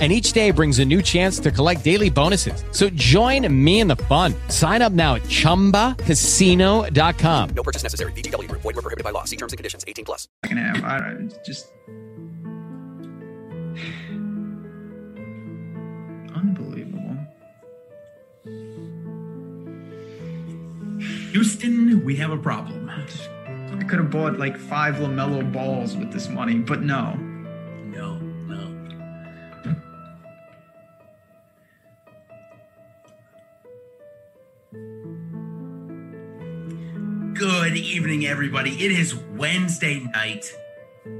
and each day brings a new chance to collect daily bonuses. So join me in the fun. Sign up now at ChumbaCasino.com. No purchase necessary. VGW. Void were prohibited by law. See terms and conditions. 18 plus. I can have, I don't, just unbelievable. Houston, we have a problem. I could have bought like five Lamelo balls with this money, but no. No, Good evening, everybody. It is Wednesday night.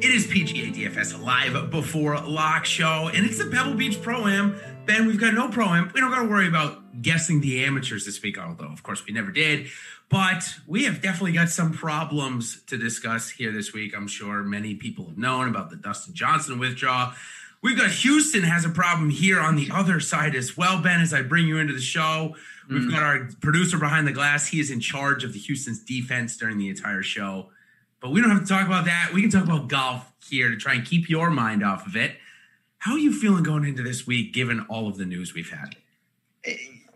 It is PGA DFS live before lock show, and it's the Pebble Beach Pro Am. Ben, we've got no pro am. We don't got to worry about guessing the amateurs this week, although, of course, we never did. But we have definitely got some problems to discuss here this week. I'm sure many people have known about the Dustin Johnson withdrawal. We've got Houston has a problem here on the other side as well, Ben, as I bring you into the show. We've mm. got our producer behind the glass. He is in charge of the Houston's defense during the entire show. But we don't have to talk about that. We can talk about golf here to try and keep your mind off of it. How are you feeling going into this week, given all of the news we've had?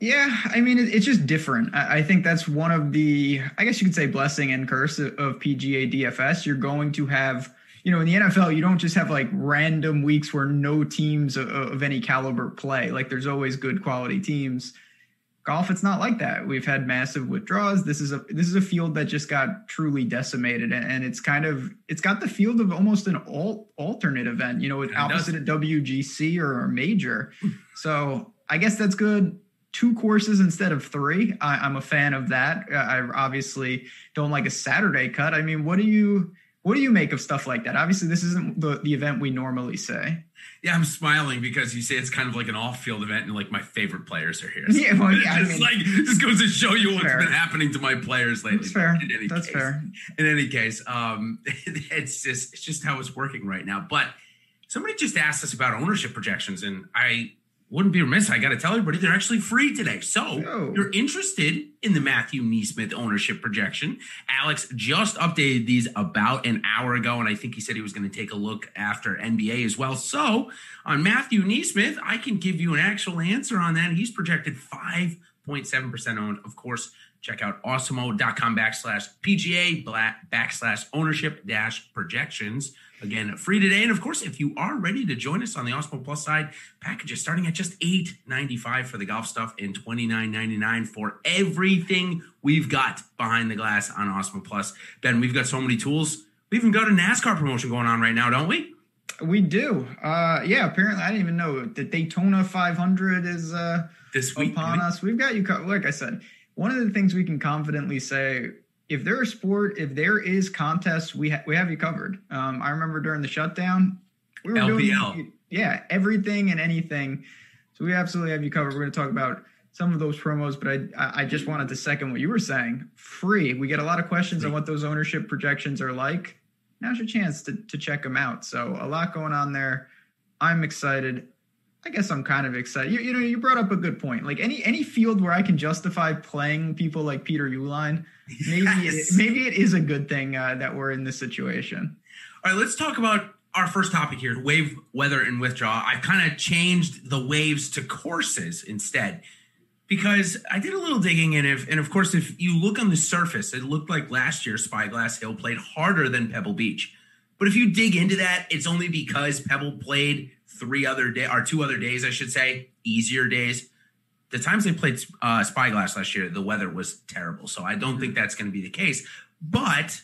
Yeah, I mean, it's just different. I, think that's one of the, I guess you could say, blessing and curse of PGA DFS. You're going to have, you know, in the NFL, you don't just have like random weeks where no teams of, of any caliber play. Like there's always good quality teams. Golf, it's not like that. We've had massive withdrawals. This is a this is a field that just got truly decimated, and, and it's kind of it's got the field of almost an alt, alternate event. You know, It opposite a WGC or a major. Hmm. so I guess that's good two courses instead of three. I, I'm a fan of that. I obviously don't like a Saturday cut. I mean, what do you what do you make of stuff like that? Obviously, this isn't the, the event we normally say. Yeah, I'm smiling because you say it's kind of like an off-field event, and like my favorite players are here. Yeah, well, yeah, I mean- like just goes to show you what's Fair. been happening to my players lately. That's fair. In any That's case. fair. in any case, um, it's just it's just how it's working right now. But somebody just asked us about ownership projections, and I wouldn't be remiss. I got to tell everybody they're actually free today. So Oh. you're interested in the Matthew NeSmith ownership projection? Alex just updated these about an hour ago, and I think he said he was going to take a look after NBA as well. So on Matthew NeSmith, I can give you an actual answer on that. He's projected five 0.7% owned. Of course, check out awesemo.com backslash PGA backslash ownership dash projections. Again, free today. And of course, if you are ready to join us on the Awesemo Plus side, packages starting at just $8.95 for the golf stuff and $29.99 for everything we've got behind the glass on Awesemo Plus. Ben, we've got so many tools. We even got a NASCAR promotion going on right now, don't we? We do. Uh, yeah, apparently, I didn't even know the Daytona 500 is uh, This week. upon us. We've got you. Co- like I said, one of the things we can confidently say, if there is sport, if there is contests, we ha- we have you covered. Um, I remember during the shutdown, we were LPL. doing yeah everything and anything. So we absolutely have you covered. We're going to talk about some of those promos, but I I I just wanted to second what you were saying. Free. We get a lot of questions on what those ownership projections are like. Now's your chance to to check them out. So a lot going on there. I'm excited. I guess I'm kind of excited. You, you know, you brought up a good point. Like any any field where I can justify playing people like Peter Uihlein, maybe Yes. it, maybe it is a good thing uh, that we're in this situation. All right, let's talk about our first topic here wave weather and withdrawal. I've kind of changed the waves to courses instead because I did a little digging and if and of course if you look on the surface, it looked like last year Spyglass Hill played harder than Pebble Beach. But if you dig into that, it's only because Pebble played three other day or two other days, I should say, easier days. The times they played uh, Spyglass last year, the weather was terrible. So I don't think that's going to be the case. But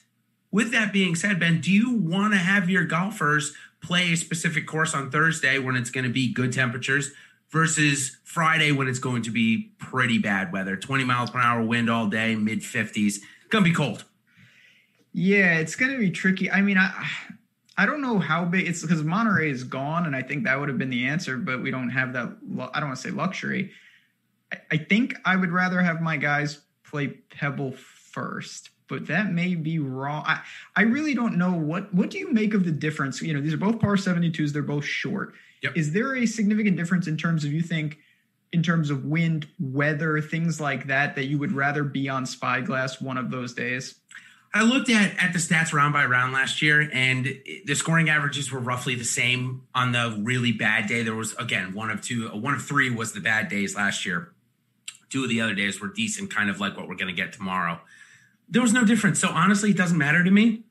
With that being said, Ben, do you want to have your golfers play a specific course on Thursday when it's going to be good temperatures versus Friday when it's going to be pretty bad weather? 20 miles per hour wind all day, mid 50s. Going to be cold. Yeah, it's going to be tricky. I mean, I I don't know how big it's because Monterey is gone, and I think that would have been the answer, but we don't have that. I don't want to say luxury. I, I think I would rather have my guys play Pebble first, but that may be wrong. I, I really don't know what what do you make of the difference? You know, these are both par 72s, they're both short. Yep. Is there a significant difference in terms of you think in terms of wind, weather, things like that that you would rather be on Spyglass one of those days? I looked at at the stats round by round last year, and the scoring averages were roughly the same on the really bad day. There was again one of two, one of three was the bad days last year. Two of the other days were decent, kind of like what we're going to get tomorrow. There was no difference. So honestly, it doesn't matter to me.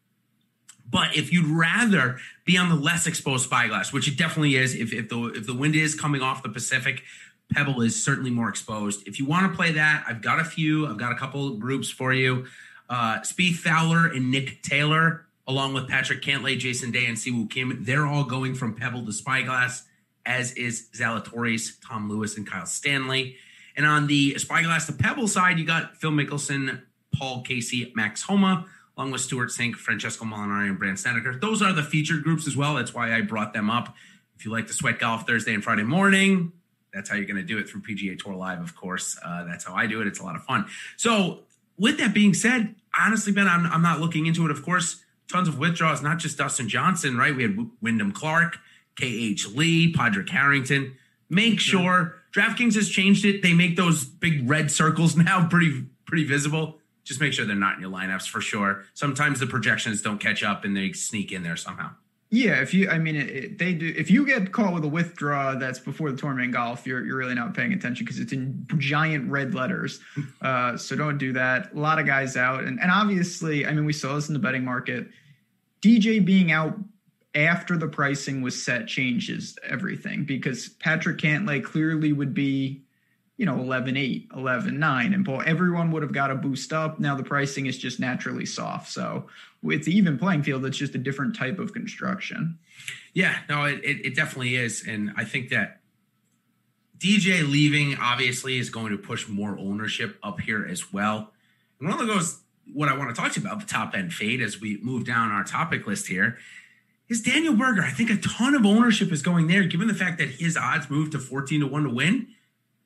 But if you'd rather be on the less exposed spyglass, which it definitely is, if, if the if the wind is coming off the Pacific, Pebble is certainly more exposed. If you want to play that, I've got a few. I've got a couple groups for you uh, Fowler and Nick Taylor, along with Patrick Cantlay, Jason Day, and Siwoo Kim, they're all going from Pebble to Spyglass, as is Zalatoris, Tom Lewis, and Kyle Stanley. And on the Spyglass to Pebble side, you got Phil Mickelson, Paul Casey, Max Homa, along with Stewart Cink, Francesco Molinari, and Brandt Snedeker. Those are the featured groups as well. That's why I brought them up. If you like to sweat golf Thursday and Friday morning, that's how you're going to do it through PGA Tour Live, of course. Uh, that's how I do it. It's a lot of fun. So with that being said, honestly, Ben, I'm, I'm not looking into it. Of course, tons of withdrawals, not just Dustin Johnson, right? We had Wyndham Clark, KH Lee, Padraig Harrington. Make sure DraftKings has changed it. They make those big red circles now pretty pretty visible. Just make sure they're not in your lineups for sure. Sometimes the projections don't catch up and they sneak in there somehow. Yeah, if you, I mean, it, it, they do. If you get caught with a withdraw that's before the tournament golf, you're you're really not paying attention because it's in giant red letters. Uh, so don't do that. A lot of guys out, and and obviously, I mean, we saw this in the betting market. DJ being out after the pricing was set changes everything because Patrick Cantlay clearly would be, you know, 11 8, 11 9, and Paul, everyone would have got a boost up. Now the pricing is just naturally soft. So it's even playing field. It's just a different type of construction. Yeah, no, it, it, it definitely is. And I think that DJ leaving obviously is going to push more ownership up here as well. And one of those, what I want to talk to you about, the top end fade as we move down our topic list here, is Daniel Berger. I think a ton of ownership is going there, given the fact that his odds moved to 14 to 1 to win.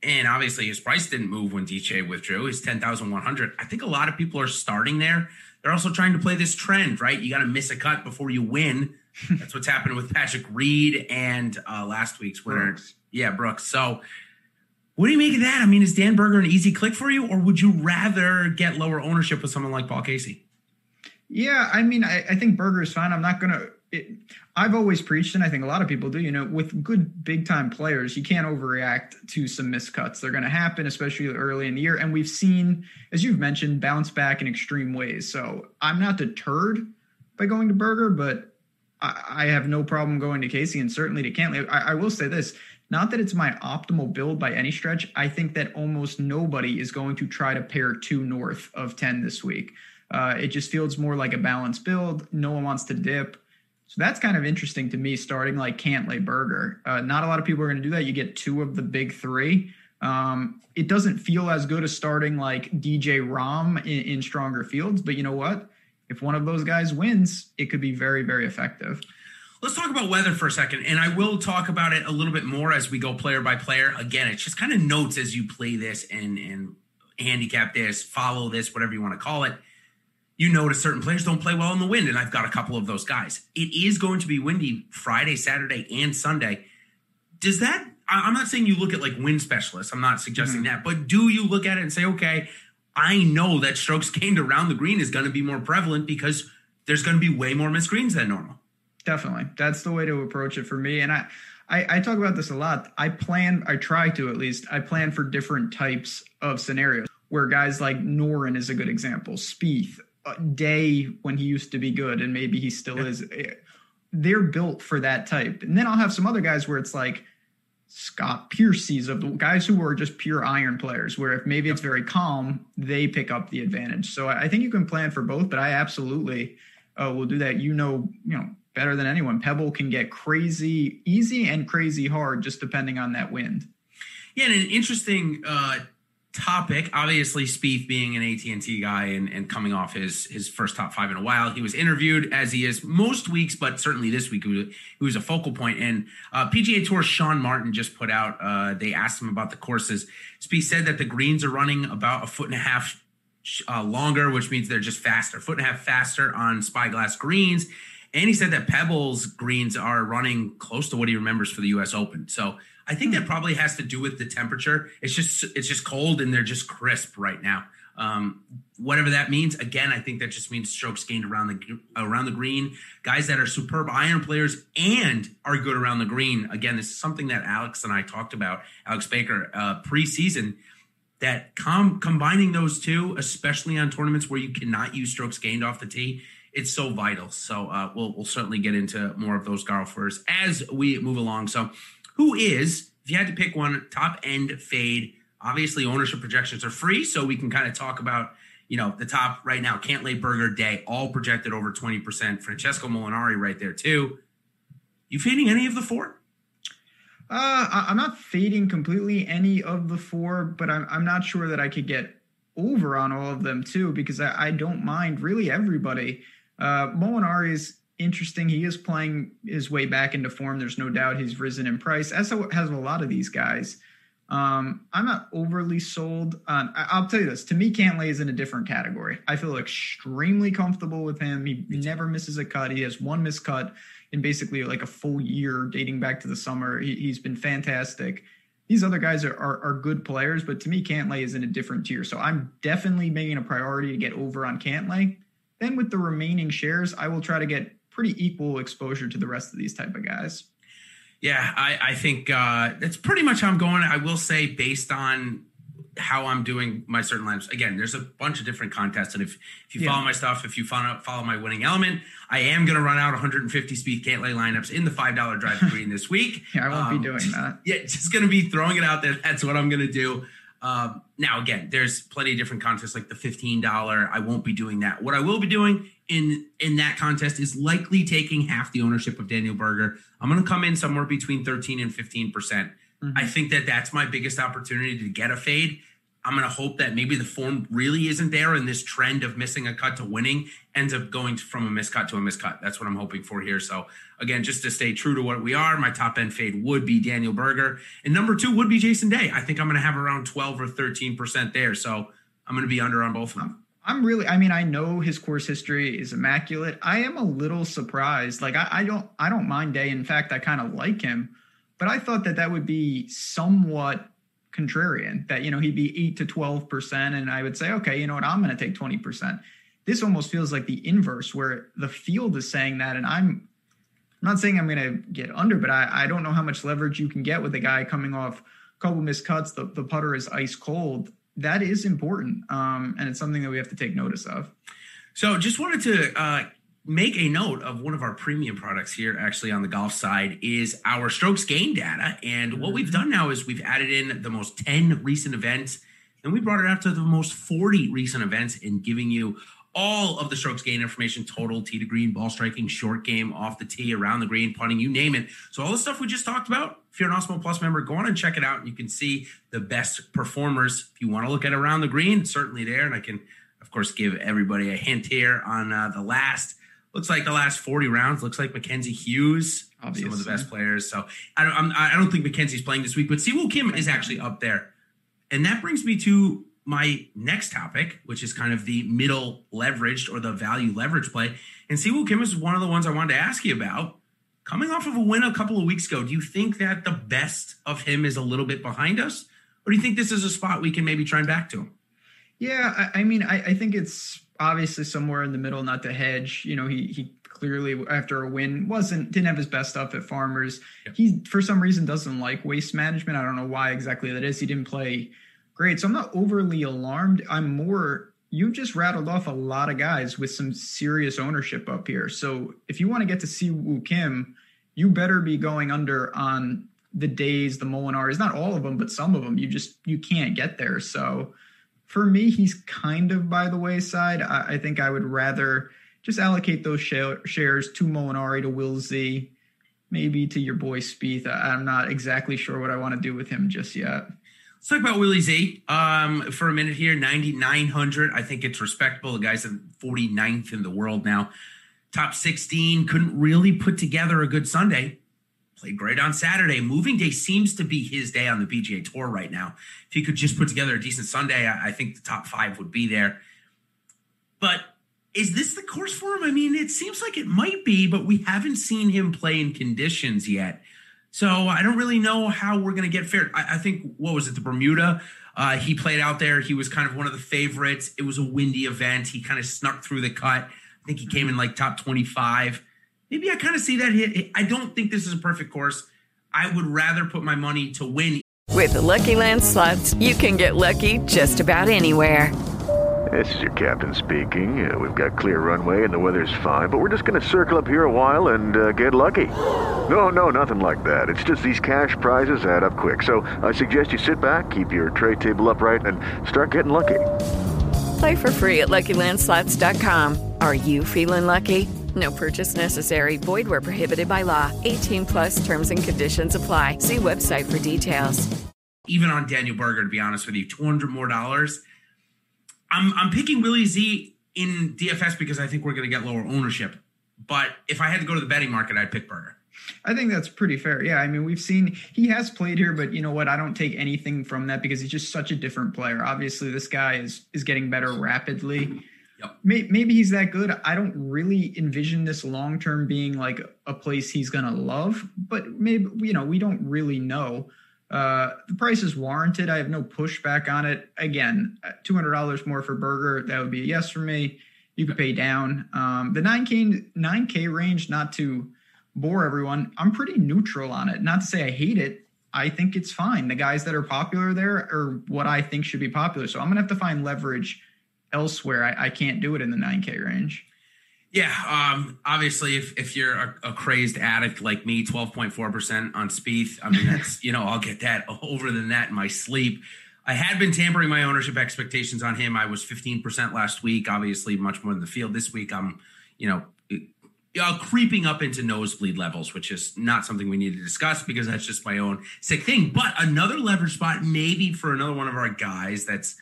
And obviously his price didn't move when DJ withdrew. He's 10,100. I think a lot of people are starting there. They're also trying to play this trend, right? You got to miss a cut before you win. That's what's happened with Patrick Reed and uh, last week's winner. Brooks. Yeah, Brooks. So, what do you make of that? I mean, is Dan Berger an easy click for you, or would you rather get lower ownership with someone like Paul Casey? Yeah, I mean, I, I think Berger is fine. I'm not going to. I've always preached, and I think a lot of people do. You know, with good big time players, you can't overreact to some miscuts. They're going to happen, especially early in the year. And we've seen, as you've mentioned, bounce back in extreme ways. So I'm not deterred by going to Berger, but I, I have no problem going to Casey and certainly to Cantlay. I, I will say this: not that it's my optimal build by any stretch. I think that almost nobody is going to try to pair two north of ten this week. Uh, it just feels more like a balanced build. No one wants to dip. So that's kind of interesting to me, starting like Cantlay Berger. Uh, not a lot of people are going to do that. You get two of the big three. Um, it doesn't feel as good as starting like DJ Rahm in, in stronger fields, but you know what? If one of those guys wins, it could be very, very effective. Let's talk about weather for a second, and I will talk about it a little bit more as we go player by player. Again, it's just kind of notes as you play this and and handicap this, follow this, whatever you want to call it you notice certain players don't play well in the wind, and I've got a couple of those guys. It is going to be windy Friday, Saturday, and Sunday. Does that? I'm not saying you look at like wind specialists. I'm not suggesting mm-hmm. that, but do you look at it and say, okay, I know that strokes gained around the green is going to be more prevalent because there's going to be way more missed greens than normal. Definitely, that's the way to approach it for me. And I, I, I talk about this a lot. I plan, I try to at least. I plan for different types of scenarios where guys like Noren is a good example, Spieth, day when he used to be good and maybe he still is they're built for that type and then i'll have some other guys where it's like scott piercy's of the guys who are just pure iron players where if maybe it's very calm they pick up the advantage so i think you can plan for both but i absolutely uh, will do that. You know, you know better than anyone. Pebble can get crazy easy and crazy hard just depending on that wind. Yeah, and an interesting uh, topic. Obviously, Spieth being an AT and T guy and, and coming off his his first top five in a while, he was interviewed as he is most weeks, but certainly this week he was, a focal point. And uh, PGA Tour Sean Martin just put out. Uh, they asked him about the courses. Spieth said that the greens are running about a foot and a half uh, longer, which means they're just faster, foot and a half faster on Spyglass greens. And he said that Pebbles greens are running close to what he remembers for the U.S. Open. So I think that probably has to do with the temperature. It's just it's just cold and they're just crisp right now. Um, whatever that means. Again, I think that just means strokes gained around the around the green. Guys that are superb iron players and are good around the green. Again, this is something that Alex and I talked about. Alex Baker uh, preseason. That com- combining those two, especially on tournaments where you cannot use strokes gained off the tee, it's so vital. So uh, we'll we'll certainly get into more of those golfers as we move along. So who is, if you had to pick one, top end fade? Obviously, ownership projections are free, so we can kind of talk about, you know, the top right now. Cantlay Berger Day, all projected over 20%. Francesco Molinari right there, too. You fading any of the four? Uh, I'm not fading completely any of the four, but I'm, I'm not sure that I could get over on all of them too, because I, I don't mind really everybody. Uh, Molinari is interesting. He is playing his way back into form. There's no doubt he's risen in price, as has a lot of these guys. Um, I'm not overly sold on. I'll tell you this: to me, Cantlay is in a different category. I feel extremely comfortable with him. He never misses a cut. He has one missed cut in basically like a full year, dating back to the summer. He, has been fantastic. These other guys are, are, are good players, but to me, Cantlay is in a different tier. So I'm definitely making a priority to get over on Cantlay. Then with the remaining shares, I will try to get pretty equal exposure to the rest of these type of guys. Yeah, I, I think uh, that's pretty much how I'm going. I will say, based on how I'm doing my certain lineups. Again, there's a bunch of different contests, and if if you yeah. follow my stuff, if you follow follow my winning element, I am going to run out 150 Spieth Cantlay lineups in the five dollar drive green this week. yeah, I won't um, be doing that. Yeah, just going to be throwing it out there. That's what I'm going to do. Um, now, again, there's plenty of different contests like the $15. I won't be doing that. What I will be doing in in that contest is likely taking half the ownership of Daniel Berger. I'm going to come in somewhere between 13 and 15 percent. Mm-hmm. I think that that's my biggest opportunity to get a fade. I'm going to hope that maybe the form really isn't there and this trend of missing a cut to winning ends up going from a miscut to a miscut. That's what I'm hoping for here. So, again, just to stay true to what we are, my top end fade would be Daniel Berger. And number two would be Jason Day. I think I'm going to have around 12 or 13% there. So, I'm going to be under on both of them. I'm really, I mean, I know his course history is immaculate. I am a little surprised. Like, I, I don't, I don't mind Day. In fact, I kind of like him, but I thought that that would be somewhat contrarian that you know he'd be 8 to 12 percent. And i would say okay you know what? I'm going to take 20 percent. This almost feels like the inverse where the field is saying that. And i'm i'm not saying i'm going to get under but i i don't know how much leverage you can get with a guy coming off a couple missed cuts the, the putter is ice cold. That is important um, and it's something that we have to take notice of. So just wanted to uh, make a note of one of our premium products here actually on the golf side is our strokes gain data. And what we've done now is we've added in the most 10 recent events and we brought it out to the most 40 recent events and giving you all of the strokes gain information total tee to green ball striking short game off the tee around the green putting you name it. So all the stuff we just talked about if you're an Awesemo Plus member go on and check it out and you can see the best performers. If you want to look at around the green certainly there. And i can of course give everybody a hint here on uh, the last looks like the last 40 rounds looks like Mackenzie Hughes, Obviously. some of the best players. So I don't, I'm, I do not think Mackenzie's playing this week, but Siwoo Kim is actually up there. And that brings me to my next topic, which is kind of the middle leveraged or the value leverage play. And Siwoo Kim is one of the ones I wanted to ask you about. Coming off of a win a couple of weeks ago, do you think that the best of him is a little bit behind us? Or do you think this is a spot we can maybe try and back to him? Yeah, I, I mean, I, I think it's obviously somewhere in the middle, not to hedge. You know, he he clearly after a win wasn't didn't have his best stuff at Farmers. Yep. He for some reason doesn't like waste management. I don't know why exactly that is. He didn't play great, so I'm not overly alarmed. I'm more you've just rattled off a lot of guys with some serious ownership up here. So if you want to get to Siwoo Kim, you better be going under on the days, the Molinari's, not all of them, but some of them. You just you can't get there. So for me, he's kind of by the wayside. I, I think I would rather just allocate those share, shares to Molinari, to Will Z, maybe to your boy Spieth. I'm not exactly sure what I want to do with him just yet. Let's talk about Willie Z um, for a minute here. 9,900. I think it's respectable. The guy's at 49th in the world now. Top 16. Couldn't really put together a good Sunday. Played great on Saturday. Moving day seems to be his day on the PGA Tour right now. If he could just put together a decent Sunday, I, I think the top five would be there. But is this the course for him? I mean, it seems like it might be, but we haven't seen him play in conditions yet. So I don't really know how we're going to get fair. I, I, think what was it, the Bermuda? Uh, he played out there. He was kind of one of the favorites. It was a windy event. He kind of snuck through the cut. I think he came in like top twenty-five. Maybe I kind of see that hit. I don't think this is a perfect course. I would rather put my money to win. With the Lucky Land slots, you can get lucky just about anywhere. This is your captain speaking. Uh, we've got clear runway and the weather's fine, but we're just going to circle up here a while and uh, get lucky. No, no, nothing like that. It's just these cash prizes add up quick. So I suggest you sit back, keep your tray table upright, and start getting lucky. Play for free at LuckyLandSlots.com. Are you feeling lucky? No purchase necessary. Void where prohibited by law. 18 plus terms and conditions apply. See website for details. Even on Daniel Berger, to be honest with you, 200 more dollars – I'm I'm picking Willie Z in DFS because I think we're going to get lower ownership. But if I had to go to the betting market, I'd pick Berger. I think that's pretty fair. Yeah, I mean, we've seen he has played here, but you know what? I don't take anything from that because he's just such a different player. Obviously, this guy is is getting better rapidly. Maybe he's that good. I don't really envision this long term being like a place he's gonna love, but maybe you know we don't really know. Uh, the price is warranted. I have no pushback on it. Again, hundred dollars more for Berger, That would be a yes for me. You could pay down. Um, the nine k nine k range. Not to bore everyone, I'm pretty neutral on it. Not to say I hate it. I think it's fine. The guys that are popular there are what I think should be popular. So I'm gonna have to find leverage elsewhere. I, I can't do it in the nine k range. Yeah, um, obviously, if, if you're a, a crazed addict like me, twelve point four percent on Spieth, I mean that's you know I'll get that over the net in my sleep. I had been tampering my ownership expectations on him. I was fifteen percent last week, obviously much more than the field this week. I'm you know uh, creeping up into nosebleed levels, which is not something we need to discuss because that's just my own sick thing. But another leverage spot, maybe for another one of our guys that's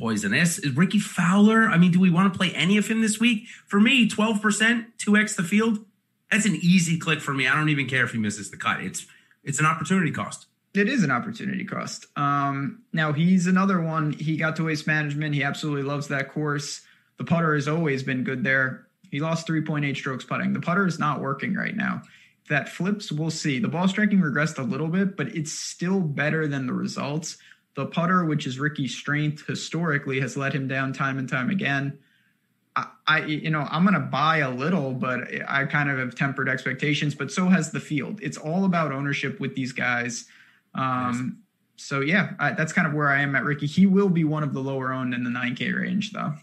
poisonous. Is Rickie Fowler? I mean, do we want to play any of him this week? For me, 12%, 2x the field. That's an easy click for me. I don't even care if he misses the cut. It's it's an opportunity cost. It is an opportunity cost. Um, now he's another one. He got to waste management. He absolutely loves that course. The putter has always been good there. He lost 3.8 strokes putting. The putter is not working right now. If that flips, we'll see. The ball striking regressed a little bit, but it's still better than the results. The putter, which is Rickie's strength historically, has let him down time and time again. I, I you know, I'm going to buy a little, but I kind of have tempered expectations. But so has the field. It's all about ownership with these guys. Um, So yeah, I, that's kind of where I am at Ricky. He will be one of the lower owned in the 9K range, though.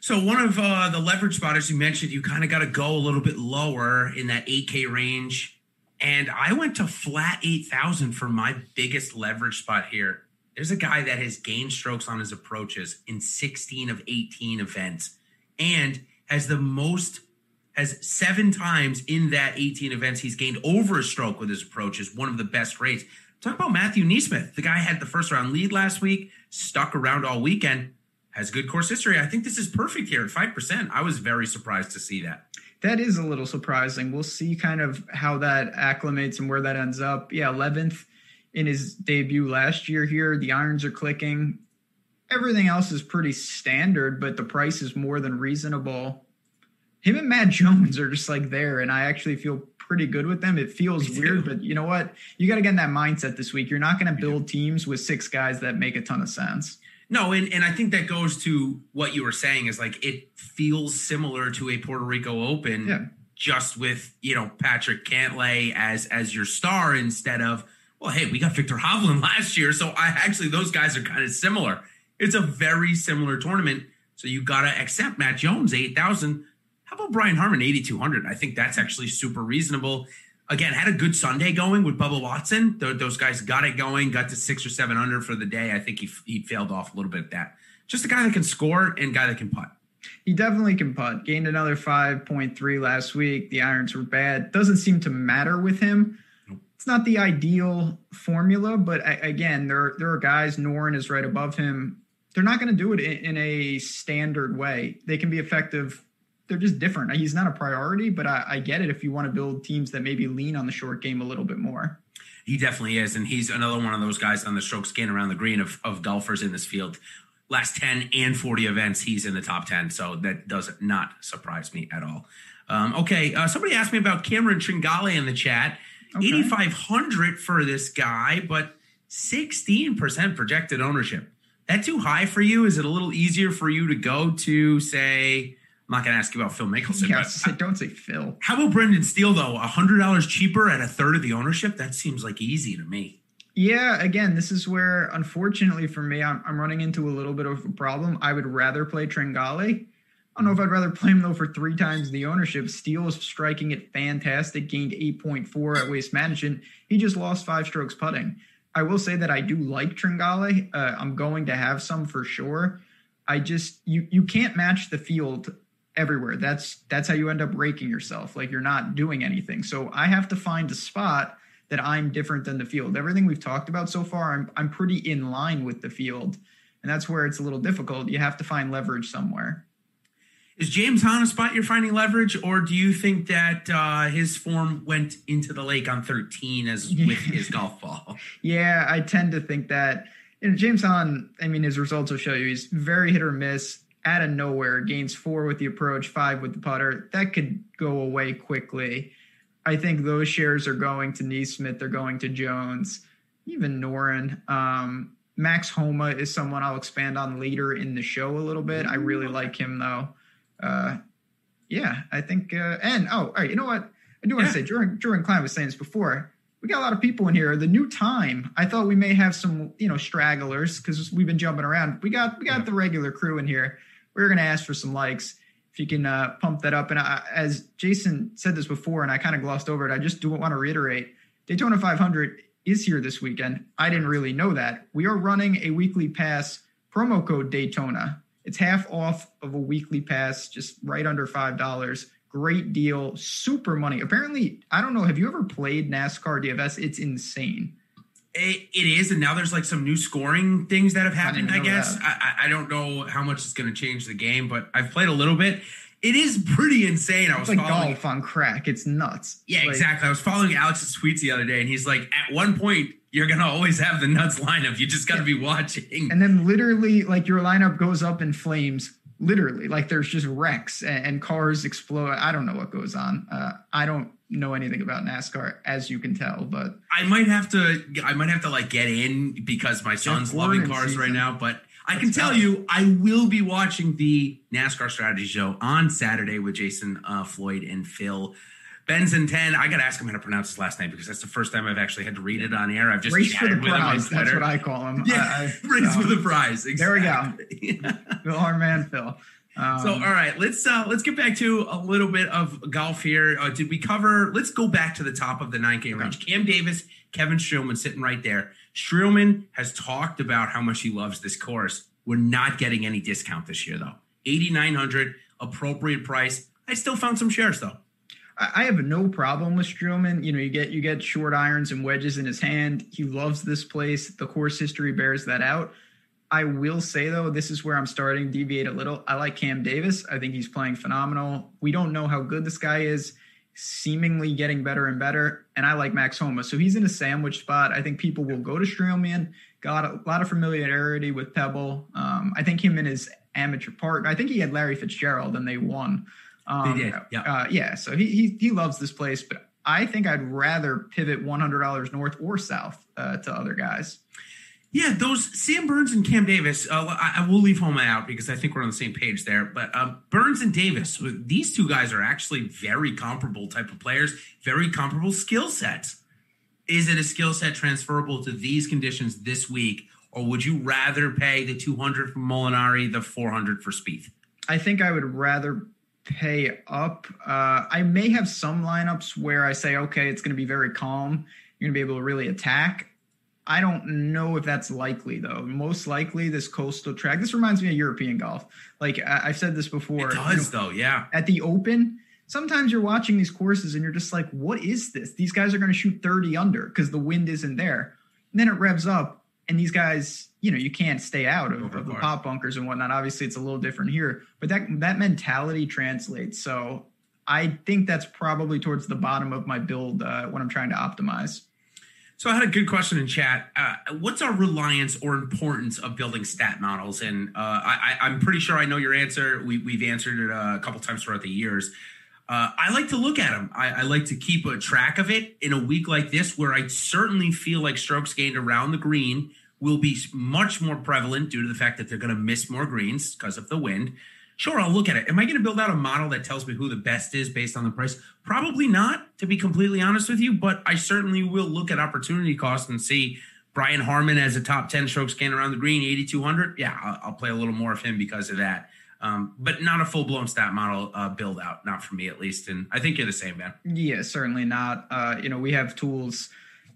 So one of uh, the leverage spotters you mentioned, you kind of got to go a little bit lower in that 8K range. And I went to flat 8,000 for my biggest leverage spot here. There's a guy that has gained strokes on his approaches in 16 of 18 events and has the most has seven times in that 18 events he's gained over a stroke with his approaches, one of the best rates. Talk about Matthew NeSmith. The guy had the first round lead last week, stuck around all weekend, has good course history. I think this is perfect here at 5%. I was very surprised to see that. That is a little surprising. We'll see kind of how that acclimates and where that ends up. Yeah, 11th in his debut last year here. The irons are clicking. Everything else is pretty standard, but the price is more than reasonable. Him and Matt Jones are just like there, and I actually feel pretty good with them. It feels weird, but you know what? You got to get in that mindset this week. You're not going to build teams with six guys that make a ton of sense. No, and, and I think that goes to what you were saying is like it feels similar to a Puerto Rico Open, yeah. just with you know Patrick Cantlay as as your star instead of well, hey, we got Viktor Hovland last year, so I actually those guys are kind of similar. It's a very similar tournament, so you got to accept Matt Jones eight thousand. How about Brian Harman, eighty two hundred? I think that's actually super reasonable. Again, had a good Sunday going with Bubba Watson. Those guys got it going, got to six or seven under for the day. I think he he failed off a little bit at that. Just a guy that can score and guy that can putt. He definitely can putt. Gained another 5.3 last week. The irons were bad. Doesn't seem to matter with him. It's not the ideal formula, but again, there there are guys. Noren is right above him. They're not going to do it in, in, a standard way. They can be effective. They're just different. He's not a priority, but I, I get it if you want to build teams that maybe lean on the short game a little bit more. He definitely is, and he's another one of those guys on the strokes gain around the green of, of golfers in this field last 10 and 40 events, he's in the top 10. So that does not surprise me at all. Um, okay. Uh, somebody asked me about Cameron Tringale in the chat. Okay. 8,500 for this guy, but 16% projected ownership. That too high for you? Is it a little easier for you to go to, say, I'm not going to ask you about Phil Mickelson. Yeah, say, don't say Phil. How about Brendan Steele, though? $100 cheaper at a third of the ownership? That seems like easy to me. Yeah, again, this is where, unfortunately for me, I'm, I'm running into a little bit of a problem. I would rather play Tringale. I don't know if I'd rather play him though for three times the ownership. Steele is striking it fantastic, gained 8.4 at Waste Management. He just lost five strokes putting. I will say that I do like Tringale. Uh, I'm going to have some for sure. I just you you can't match the field everywhere. That's that's how you end up raking yourself. Like you're not doing anything. So I have to find a spot that I'm different than the field. Everything we've talked about so far, I'm I'm pretty in line with the field, and that's where it's a little difficult. You have to find leverage somewhere. Is James Hahn a spot you're finding leverage, or do you think that uh, his form went into the lake on 13 as with his golf ball? Yeah, I tend to think that. You know, James Hahn, I mean, his results will show you he's very hit or miss. Out of nowhere, gains four with the approach, five with the putter. That could go away quickly. I think those shares are going to NeSmith. They're going to Jones, even Noren. Um, Max Homa is someone I'll expand on later in the show a little bit. I really like him though. Uh, yeah, I think. Uh, and oh, all right, you know what? I do want to yeah. say, Jordan, Jordan Klein was saying this before. We got a lot of people in here. The new time. I thought we may have some, you know, stragglers because we've been jumping around. We got we got yeah. the regular crew in here. We going to ask for some likes if you can uh, pump that up. And I, as Jason said this before, and I kind of glossed over it, I just do want to reiterate Daytona 500 is here this weekend. I didn't really know that. We are running a weekly pass promo code Daytona. It's half off of a weekly pass, just right under $5. Great deal, super money. Apparently, I don't know. Have you ever played NASCAR DFS? It's insane. It, it is, and now there's like some new scoring things that have happened. I, I guess I, I, don't know how much it's going to change the game, but I've played a little bit. It is pretty insane. I was like following, golf on crack. It's nuts. Yeah, like, exactly. I was following Alex's tweets the other day, and he's like, at one point, you're gonna always have the nuts lineup. You just got to yeah. be watching. And then literally, like your lineup goes up in flames. Literally, like there's just wrecks and, and cars explode. I don't know what goes on. Uh, I don't know anything about NASCAR, as you can tell. But I might have to, I might have to like get in because my son's loving cars season. right now. But I can tell you, I will be watching the NASCAR strategy show on Saturday with Jason uh, Floyd and Phil. Ben's in 10. I got to ask him how to pronounce his last name because that's the first time I've actually had to read it on air. I've just race for the prize. That's what I call him. Yeah, I, I, race for the prize. Exactly. There we go. Phil, our man, Phil. Um, so all right, let's uh let's get back to a little bit of golf here. Uh, did we cover? Let's go back to the top of the 9K range. Cam Davis, Kevin Streelman sitting right there. Streelman has talked about how much he loves this course. We're not getting any discount this year though. 8900 appropriate price. I still found some shares though. I have no problem with Streelman. You know, you get you get short irons and wedges in his hand. He loves this place. The course history bears that out. I will say though, this is where I'm starting to deviate a little. I like Cam Davis. I think he's playing phenomenal. We don't know how good this guy is, seemingly getting better and better. And I like Max Homa. So he's in a sandwich spot. I think people will go to Streelman. Got a lot of familiarity with Pebble. Um, I think him and his amateur partner. I think he had Larry Fitzgerald and they won. Um, they did. Yeah. Uh, yeah. So he, he he loves this place, but I think I'd rather pivot $100 north or south uh, to other guys. Yeah, those Sam Burns and Cam Davis. Uh, I, I, will leave Homa out because I think we're on the same page there. But uh, Burns and Davis, these two guys are actually very comparable type of players, very comparable skill sets. Is it a skill set transferable to these conditions this week, or would you rather pay the 200 for Molinari, the 400 for Spieth? I think I would rather pay up. Uh, I may have some lineups where I say, okay, it's going to be very calm. You're going to be able to really attack I don't know if that's likely though. Most likely, this coastal track. This reminds me of European golf. Like I, have said this before. It does you know, though, yeah. At the Open, sometimes you're watching these courses and you're just like, "What is this? These guys are going to shoot 30 under because the wind isn't there." And then it revs up, and these guys, you know, you can't stay out of, of the pot bunkers and whatnot. Obviously, it's a little different here, but that that mentality translates. So I think that's probably towards the bottom of my build uh, when I'm trying to optimize. So I had a good question in chat. Uh, what's our reliance or importance of building stat models? And uh, I, am pretty sure I know your answer. We, have answered it a couple times throughout the years. Uh, I like to look at them. I, I, like to keep a track of it in a week like this, where I certainly feel like strokes gained around the green will be much more prevalent due to the fact that they're going to miss more greens because of the wind sure, I'll look at it. Am I going to build out a model that tells me who the best is based on the price? Probably not, to be completely honest with you, but I certainly will look at opportunity cost and see Brian Harman as a top 10 strokes gain around the green, 8,200. Yeah, I'll, I'll, play a little more of him because of that. Um, but not a full blown stat model uh, build out, not for me at least. And I think you're the same, man. Yeah, certainly not. Uh, you know, we have tools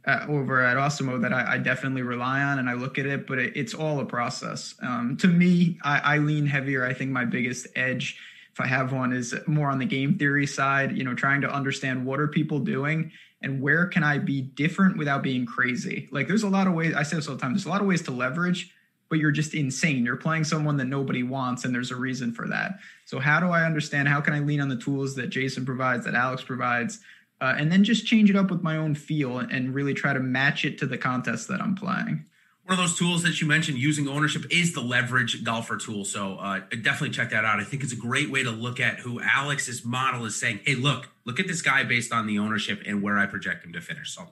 uh, over at Awesemo that I, I, definitely rely on and I look at it, but it, it's all a process. Um, to me, I, I, lean heavier. I think my biggest edge, if I have one, is more on the game theory side. You know, trying to understand what are people doing and where can I be different without being crazy. Like, there's a lot of ways. I say this all the time. There's a lot of ways to leverage. But you're just insane. You're playing someone that nobody wants, and there's a reason for that. So, how do I understand? How can I lean on the tools that Jason provides, that Alex provides, uh, and then just change it up with my own feel and really try to match it to the contest that I'm playing. One of those tools that you mentioned using ownership is the leverage golfer tool. So uh, definitely check that out. I think it's a great way to look at who Alex's model is saying, hey, look, look at this guy based on the ownership and where I project him to finish. So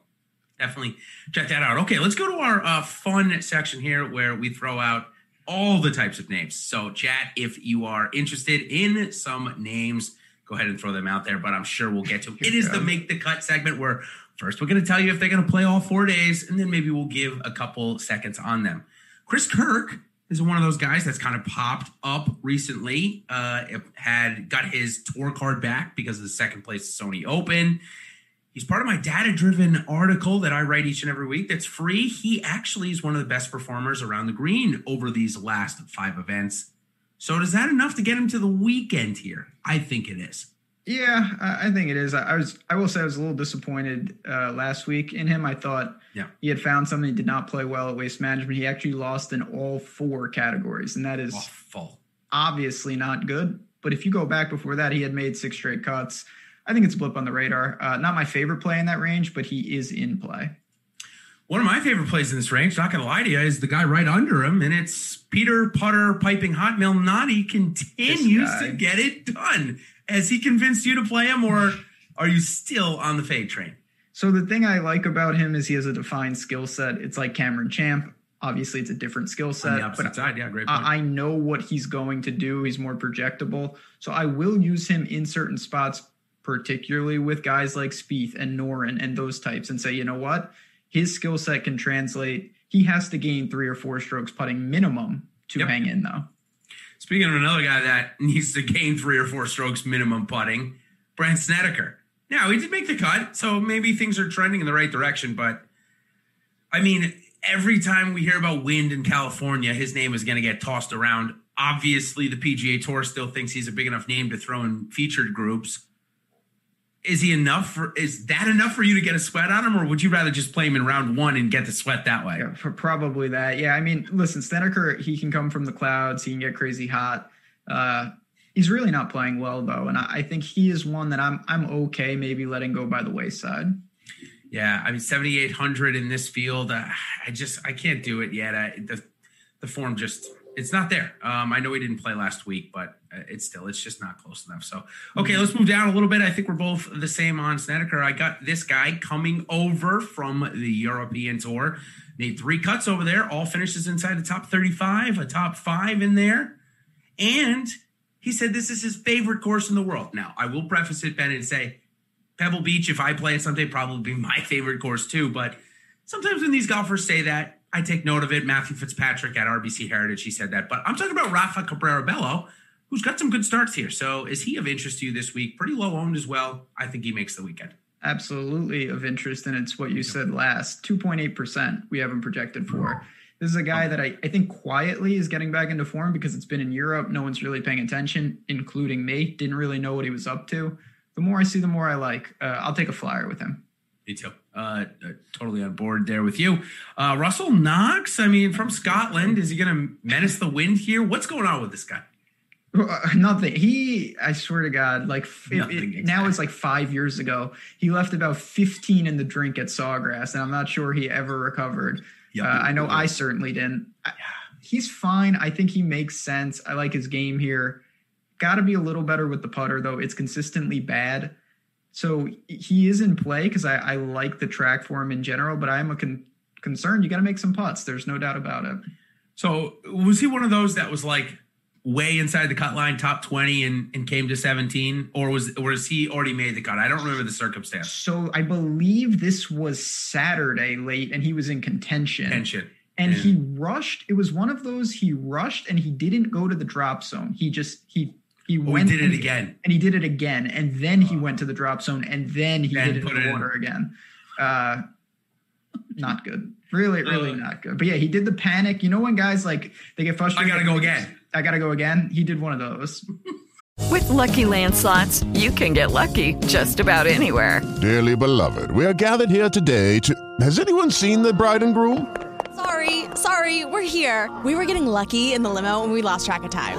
definitely check that out. Okay, let's go to our uh, fun section here where we throw out all the types of names. So, chat, if you are interested in some names, go ahead and throw them out there, but I'm sure we'll get to it. is the make the cut segment where first we're going to tell you if they're going to play all four days, and then maybe we'll give a couple seconds on them. Chris Kirk is one of those guys that's kind of popped up recently. Uh, had got his tour card back because of the second place Sony Open. He's part of my data driven article that I write each and every week that's free. He actually is one of the best performers around the green over these last five events. So is that enough to get him to the weekend here? I think it is. Yeah, I think it is. I was, I will say, I was a little disappointed uh, last week in him. I thought yeah. he had found something. He did not play well at waste management. He actually lost in all four categories, and that is Awful. obviously not good. But if you go back before that, he had made six straight cuts. I think it's a blip on the radar. Uh, not my favorite play in that range, but he is in play. One of my favorite plays in this range, not gonna lie to you, is the guy right under him, and it's Peter Putter piping hot. Mel Malnati continues to get it done. Has he convinced you to play him, or are you still on the fade train? So the thing I like about him is he has a defined skill set. It's like Cameron Champ. Obviously, it's a different skill set. but side, yeah, great. I, I know what he's going to do. He's more projectable, so I will use him in certain spots, particularly with guys like Spieth and Noren and those types, and say, you know what, his skill set can translate. He has to gain three or four strokes putting minimum to yep. hang in, though. Speaking of another guy that needs to gain three or four strokes minimum putting, Brandt Snedeker. Now, he did make the cut, so maybe things are trending in the right direction. But I mean, every time we hear about wind in California, his name is going to get tossed around. Obviously, the PGA Tour still thinks he's a big enough name to throw in featured groups is he enough for is that enough for you to get a sweat on him or would you rather just play him in round one and get the sweat that way? Yeah, probably that. Yeah i mean listen Snedeker, he can come from the clouds he can get crazy hot. Uh, he's really not playing well though and I, I, think he is one that i'm i'm okay maybe letting go by the wayside. Yeah i mean 7800 in this field uh, i just i can't do it yet. I, the the form just it's not there. Um, I know he didn't play last week, but uh, it's still it's just not close enough. So okay, let's move down a little bit. I think we're both the same on Snedeker. I got this guy coming over from the European tour. Made three cuts over there, all finishes inside the top 35, a top five in there. And he said this is his favorite course in the world. Now, I will preface it, Ben, and say Pebble Beach, if I play it someday, probably be my favorite course too. But sometimes when these golfers say that, I take note of it. Matthew Fitzpatrick at RBC Heritage, he said that. But I'm talking about Rafa Cabrera Bello, who's got some good starts here. So is he of interest to you this week? Pretty low owned as well. I think he makes the weekend. absolutely of interest, and it's what you said last. Two point eight percent we have him projected for. This is a guy that I, I think quietly is getting back into form because it's been in Europe. No one's really paying attention, including me. Didn't really know what he was up to. The more I see, the more I like. Uh, I'll take a flyer with him. Me too. Uh, uh, totally on board there with you. Uh, Russell Knox, I mean, from Scotland, is he going to menace the wind here? What's going on with this guy? Uh, Nothing. He, I swear to God, like it- it- exactly. now it's like five years ago. He left about 15 in the drink at Sawgrass, and I'm not sure he ever recovered. Yeah. Uh, I know I certainly didn't. I, he's fine. I think he makes sense. I like his game here. Got to be a little better with the putter, though. It's consistently bad. So he is in play because I, I like the track for him in general, but I'm a con- concerned. You got to make some putts. There's no doubt about it. So was he one of those that was like way inside the cut line, top 20 and, and came to 17? Or was or was he already made the cut? I don't remember the circumstance. So I believe this was Saturday late, and he was in contention. Tension. and Yeah. he rushed. It was one of those he rushed and he didn't go to the drop zone. He just he he Oh, he did it again. and he did it again, and then he went to the drop zone, and then he Then did it put in it the in. water again. Uh, not good. Really, really Uh, not good. But yeah, he did the panic. You know when guys like they get frustrated. I got to go again. I gotta go again. He did one of those. With Lucky Land slots, you can get lucky just about anywhere. Dearly beloved, we are gathered here today to. Has anyone seen the bride and groom? Sorry, sorry, we're here. We were getting lucky in the limo and we lost track of time.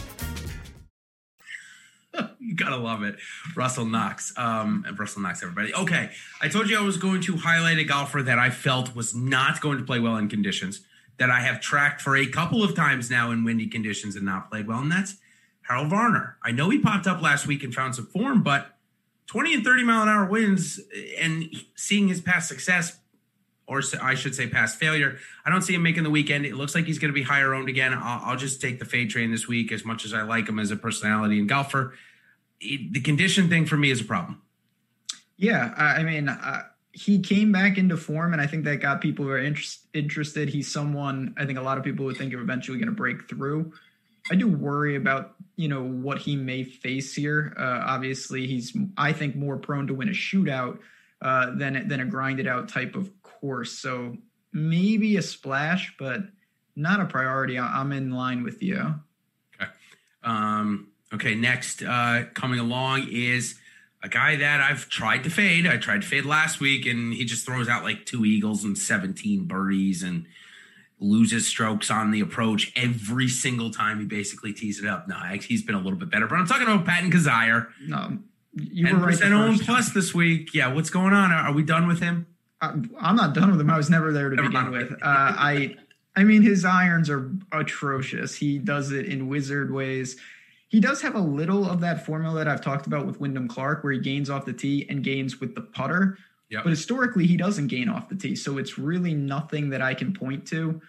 You gotta love it. Russell Knox. Um, and Russell Knox, everybody. Okay. I told you I was going to highlight a golfer that I felt was not going to play well in conditions, that I have tracked for a couple of times now in windy conditions and not played well, and that's Harold Varner. I know he popped up last week and found some form, but 20 and 30 mile an hour winds and seeing his past success, or I should say past failure, I don't see him making the weekend. It looks like he's going to be higher owned again. I'll, I'll just take the fade train this week as much as I like him as a personality and golfer. It- the condition thing for me is a problem. Yeah, I, mean, uh, he came back into form, and I think that got people very interest, interested. He's someone I think a lot of people would think are eventually going to break through. I do worry about you know what he may face here. Uh, obviously, he's I think more prone to win a shootout uh, than than a grinded out type of course. So maybe a splash, but not a priority. I'm in line with you. Um, okay, next uh, coming along is a guy that I've tried to fade. I tried to fade last week, and he just throws out like two eagles and 17 birdies and loses strokes on the approach every single time he basically tees it up. No, he's been a little bit better, but I'm talking about Patton Kizzire. No, you were right. the percent owned first plus this week. Yeah, what's going on? Are, are we done with him? I- I'm not done with him. I was never there to Never begin with. Uh, I, I mean, his irons are atrocious. He does it in wizard ways. He does have a little of that formula that I've talked about with Wyndham Clark, where he gains off the tee and gains with the putter. Yep. But historically, he doesn't gain off the tee, so it's really nothing that I can point to.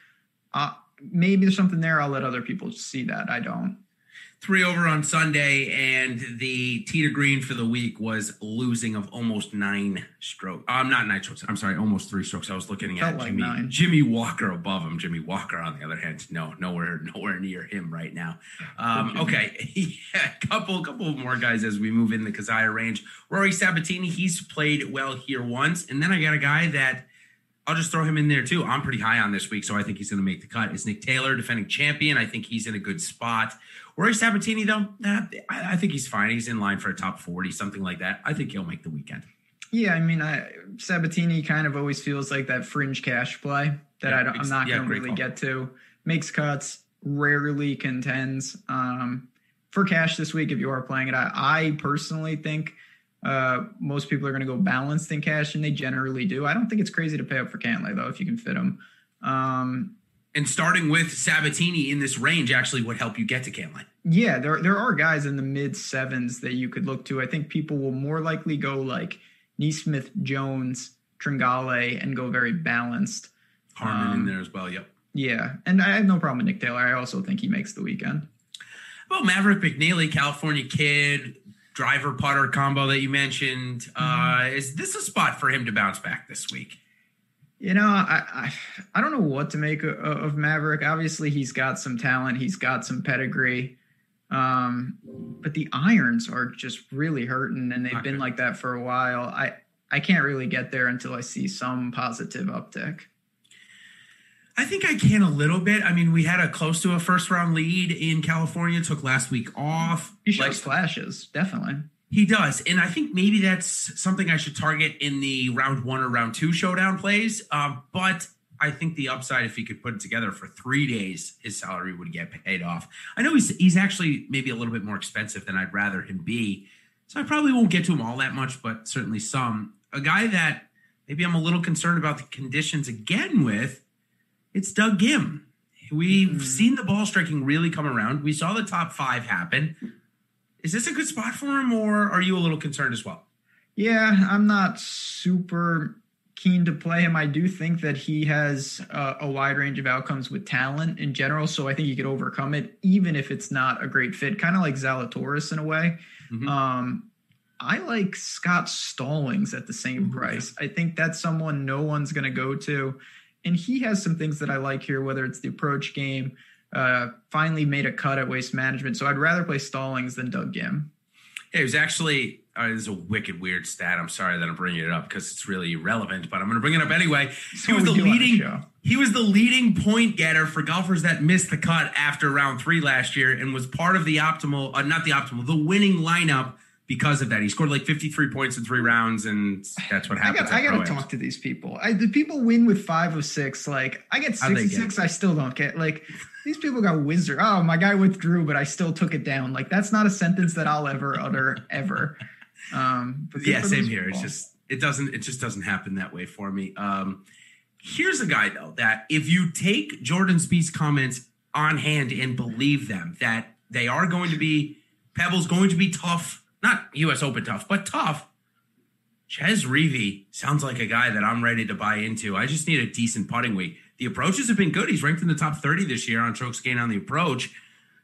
Uh, maybe there's something there. I'll let other people see that. I don't. Three over on Sunday, and the tee to green for the week was losing of almost nine strokes. I'm not nine strokes. I'm sorry, almost three strokes. I was looking at like Jimmy, nine. Jimmy Walker above him. Jimmy Walker, on the other hand, no, nowhere, nowhere near him right now. Um, okay, yeah, couple, couple more guys as we move in the Kizzire range. Rory Sabatini, he's played well here once, and then I got a guy that. I'll just throw him in there too. I'm pretty high on this week, so I think he's going to make the cut. It's Nick Taylor, defending champion. I think he's in a good spot. Rory Sabatini, though, nah, I, I think he's fine. He's in line for a top 40, something like that. I think he'll make the weekend. Yeah, I mean, I, Sabatini kind of always feels like that fringe cash play that Yeah, I don't, I'm not yeah, going to really call. get to. Makes cuts, rarely contends. Um, for cash this week, if you are playing it, I, I personally think uh, most people are going to go balanced in cash, and they generally do. I don't think it's crazy to pay up for Cantlay though if you can fit him. Um, and starting with Sabatini in this range actually would help you get to Cantlay. Yeah, there there are guys in the mid sevens that you could look to. I think people will more likely go like NeSmith, Jones, Tringale, and go very balanced. Harman um, in there as well. Yep. Yeah, and I have no problem with Nick Taylor. I also think he makes the weekend. Well, Maverick McNealy, California kid, driver putter combo that you mentioned. Mm-hmm. Uh, is this a spot for him to bounce back this week? You know, I, I, I don't know what to make of, of, Maverick. Obviously, he's got some talent. He's got some pedigree. Um, but the irons are just really hurting, and they've been like that for a while. I I can't really get there until I see some positive uptick. I think I can a little bit. I mean, we had a close to a first round lead in California. Took last week off. He shows like, flashes, definitely. He does, and I think maybe that's something I should target in the round one or round two showdown plays. Um, but I think the upside, if he could put it together for three days, his salary would get paid off. I know he's he's actually maybe a little bit more expensive than I'd rather him be, so I probably won't get to him all that much, but certainly some. A guy that maybe I'm a little concerned about the conditions again with, it's Doug Ghim. We've mm-hmm. seen the ball striking really come around. We saw the top five happen. Is this a good spot for him, or are you a little concerned as well? Yeah, I'm not super keen to play him. I do think that he has uh, a wide range of outcomes with talent in general, so I think he could overcome it, even if it's not a great fit. Kind of like Zalatoris in a way. Mm-hmm. Um, I like Scott Stallings at the same price. I think that's someone no one's going to go to, and he has some things that I like here, whether it's the approach game. Uh, finally made a cut at waste management, so I'd rather play Stallings than Doug. Yeah, it was actually uh, this is a wicked weird stat. I'm sorry that I'm bringing it up because it's really irrelevant, but I'm going to bring it up anyway. So he was the leading. He was the leading point getter for golfers that missed the cut after round three last year, and was part of the optimal, uh, not the optimal, the winning lineup because of that. He scored like 53 points in three rounds, and that's what happens. I got to talk to these people. I, the people win with five of six. Like I get six I still don't get. Like these people got wizard. Oh, my guy withdrew, but I still took it down. Like that's not a sentence that I'll ever utter ever. Um, but yeah, same here. It's just it doesn't it just doesn't happen that way for me. Um, here's a guy though that if you take Jordan Spieth's comments on hand and believe them that they are going to be Pebble's going to be tough, not U.S. Open tough, but tough. Chez Reavie sounds like a guy that I'm ready to buy into. I just need a decent putting week. The approaches have been good. He's ranked in the top 30 this year on strokes gained on the approach.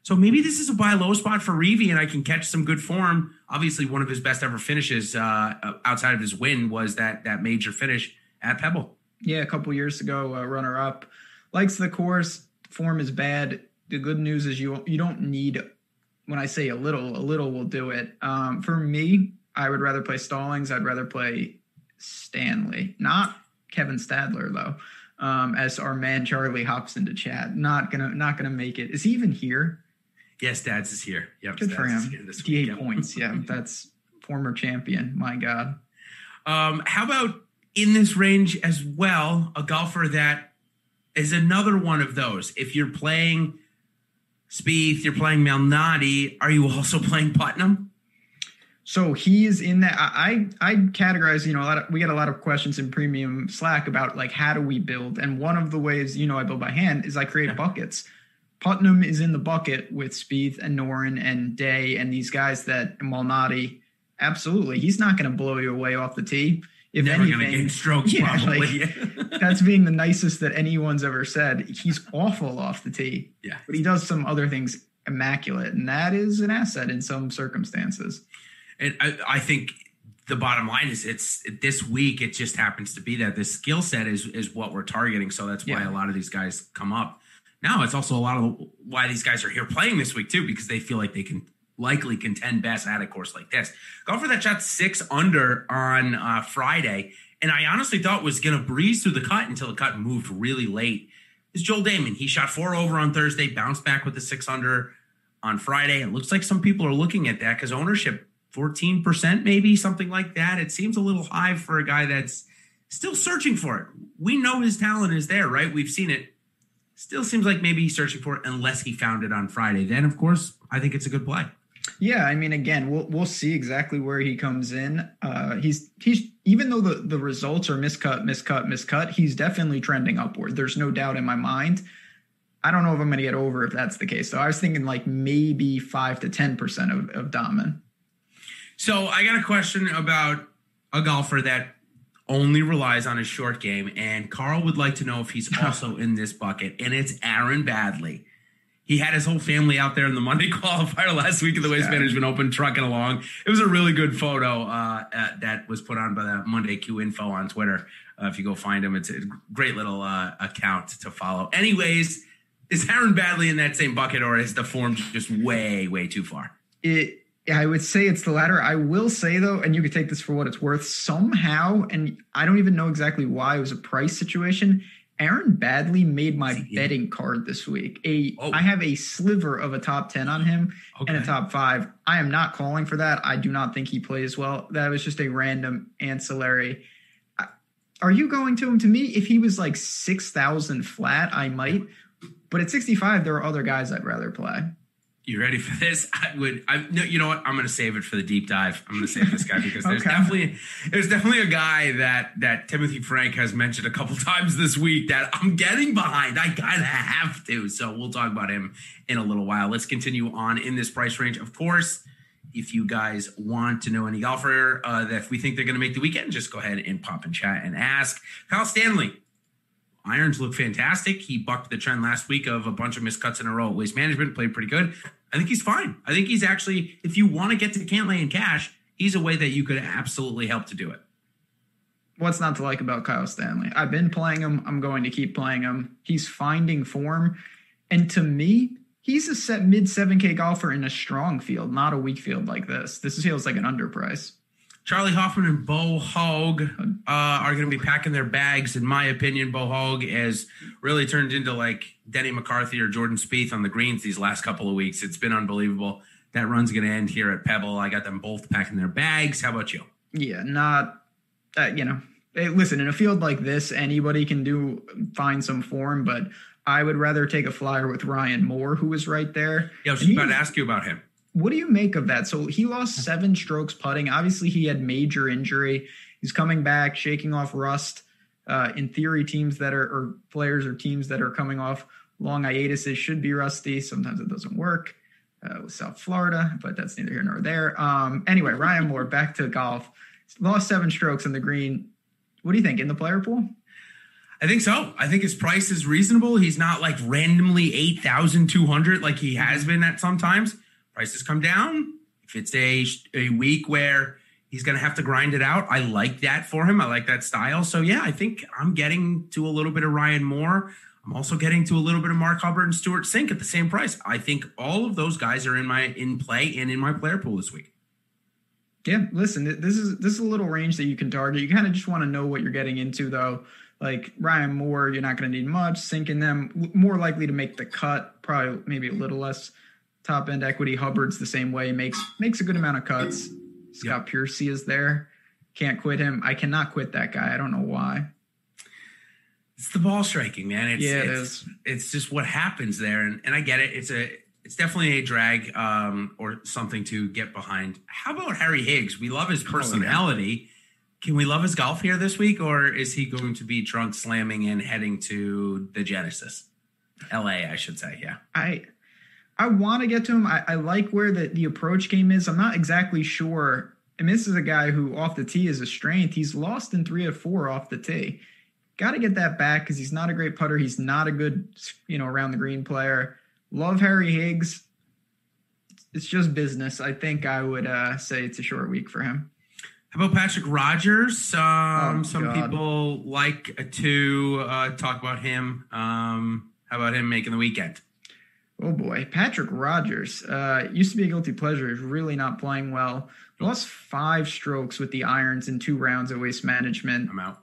So maybe this is a buy low spot for Reavie, and I can catch some good form. Obviously, one of his best ever finishes uh, outside of his win was that that major finish at Pebble. Yeah, a couple years ago, uh, runner up. Likes the course. Form is bad. The good news is you you don't need. When I say a little, a little will do it. Um, for me, I would rather play Stallings. I'd rather play Stanley, not Kevin Stadler though. Um, as our man Charlie hops into chat, not gonna not gonna make it. Is he even here? Yes, Dads is here. Yep, good for him. D eight points. Yeah, that's former champion. My God. Um, how about in this range as well? A golfer that is another one of those. If you're playing Spieth, you're playing Malnati. Are you also playing Putnam? So he is in that. I I categorize. You know, a lot of we get a lot of questions in premium Slack about like how do we build, and one of the ways you know I build by hand is I create yeah. buckets. Putnam is in the bucket with Spieth and Noren and Day and these guys that Malnati. Absolutely, he's not going to blow you away off the tee. If Never anything, going to gain strokes, yeah, probably. Like, that's being the nicest that anyone's ever said. He's awful off the tee. Yeah, but he does some other things immaculate, and that is an asset in some circumstances. And I, I think the bottom line is it's this week. It just happens to be that this skill set is is what we're targeting. So that's why yeah. a lot of these guys come up. Now it's also a lot of why these guys are here playing this week too, because they feel like they can likely contend best at a course like this. Golfer that shot six under on uh, Friday, and I honestly thought was going to breeze through the cut until the cut moved really late. Is Joel Dahmen. He shot four over on Thursday, bounced back with the six under on Friday. It looks like some people are looking at that because ownership 14%, maybe something like that. It seems a little high for a guy that's still searching for it. We know his talent is there, right? We've seen it Still seems like maybe he's searching for it unless he found it on Friday. Then, of course, I think it's a good play. Yeah, I mean, again, we'll we'll see exactly where he comes in. Uh, he's he's even though the the results are miscut, miscut, miscut, he's definitely trending upward. There's no doubt in my mind. I don't know if I'm going to get over if that's the case. So I was thinking like maybe five to ten percent of of Dahmen. So I got a question about a golfer that only relies on his short game, and Carl would like to know if he's also in this bucket, and it's Aaron Baddeley. He had his whole family out there in the Monday qualifier last week at the Waste Management Open, trucking along. It was a really good photo uh, uh, that was put on by the Monday Q Info on Twitter. Uh, if you go find him, it's a great little uh, account to follow. Anyways, is Aaron Baddeley in that same bucket, or is the form just way, way too far? It I would say it's the latter. I will say though, and you could take this for what it's worth, somehow, and I don't even know exactly why it was a price situation. Aaron Baddeley made my betting card this week. A. I have a sliver of a top 10 on him and a top 5. I am not calling for that. I do not think he plays well. That was just a random ancillary. Are you going to him to me if he was like 6,000 flat, I might. But at 65 there are other guys I'd rather play. You ready for this? I would. I no. You know what? I'm going to save it for the deep dive. I'm going to save this guy because there's Okay. definitely there's definitely a guy that that Timothy Frank has mentioned a couple times this week that I'm getting behind. I kind of have to. So we'll talk about him in a little while. Let's continue on in this price range. Of course, if you guys want to know any golfer uh, that if we think they're going to make the weekend, just go ahead and pop in chat and ask. Kyle Stanley, Irons look fantastic. He bucked the trend last week of a bunch of miscuts in a row. at Waste Management played pretty good. I think he's fine. I think he's actually, if you want to get to Cantlay in cash, he's a way that you could absolutely help to do it. what's not to like about Kyle Stanley? I've been playing him. I'm going to keep playing him. He's finding form. And to me, he's a set mid 7K golfer in a strong field, not a weak field like this. This feels like an underprice. Charlie Hoffman and Bo Hoag uh, are going to be packing their bags. In my opinion, Bo Hoag has really turned into like Denny McCarthy or Jordan Spieth on the greens these last couple of weeks. It's been unbelievable. That run's going to end here at Pebble. I got them both packing their bags. How about you? Yeah, not, uh, you know, listen, in a field like this, anybody can do find some form, but I would rather take a flyer with Ryan Moore, who was right there. Yeah, I was just about to ask you about him. What do you make of that? So he lost seven strokes putting. Obviously, he had major injury. He's coming back, shaking off rust. Uh, in theory, teams that are or players or teams that are coming off long hiatuses should be rusty. Sometimes it doesn't work uh, with South Florida, but that's neither here nor there. Um, anyway, Ryan Moore back to golf. Lost seven strokes on the green. What do you think in the player pool? I think so. I think his price is reasonable. He's not like randomly 8,200 like he has been at sometimes. Prices come down. If it's a, a week where he's going to have to grind it out, I like that for him. I like that style. So, yeah, I think I'm getting to a little bit of Ryan Moore. I'm also getting to a little bit of Mark Hubbard and Stewart Cink at the same price. I think all of those guys are in my in play and in my player pool this week. Yeah, listen, this is this is a little range that you can target. You kind of just want to know what you're getting into, though. Like Ryan Moore, you're not going to need much. Sinking them, more likely to make the cut. Probably maybe a little less top end equity. Hubbard's the same way. makes makes a good amount of cuts. Scott Piercy is there. Can't quit him. I cannot quit that guy. I don't know why. It's the ball striking, man. It's, Yeah, it it's, is. It's just what happens there, and, and I get it. It's a it's definitely a drag um, or something to get behind. How about Harry Higgs? We love his personality. Can we love his golf here this week, or is he going to be drunk slamming and heading to the Genesis, L.A. I should say, yeah. I I want to get to him. I, I like where the, the approach game is. I'm not exactly sure. And this is a guy who off the tee is a strength. He's lost in three or four off the tee. Got to get that back because he's not a great putter. He's not a good, you know, around the green player. Love Harry Higgs. It's just business. I think I would uh, say it's a short week for him. How about Patrick Rodgers? Um, Oh, some God. people like to uh, talk about him. Um, how about him making the weekend? Oh boy, Patrick Rodgers uh, used to be a guilty pleasure. He's really not playing well. Lost five strokes with the irons in two rounds of waste management. I'm out.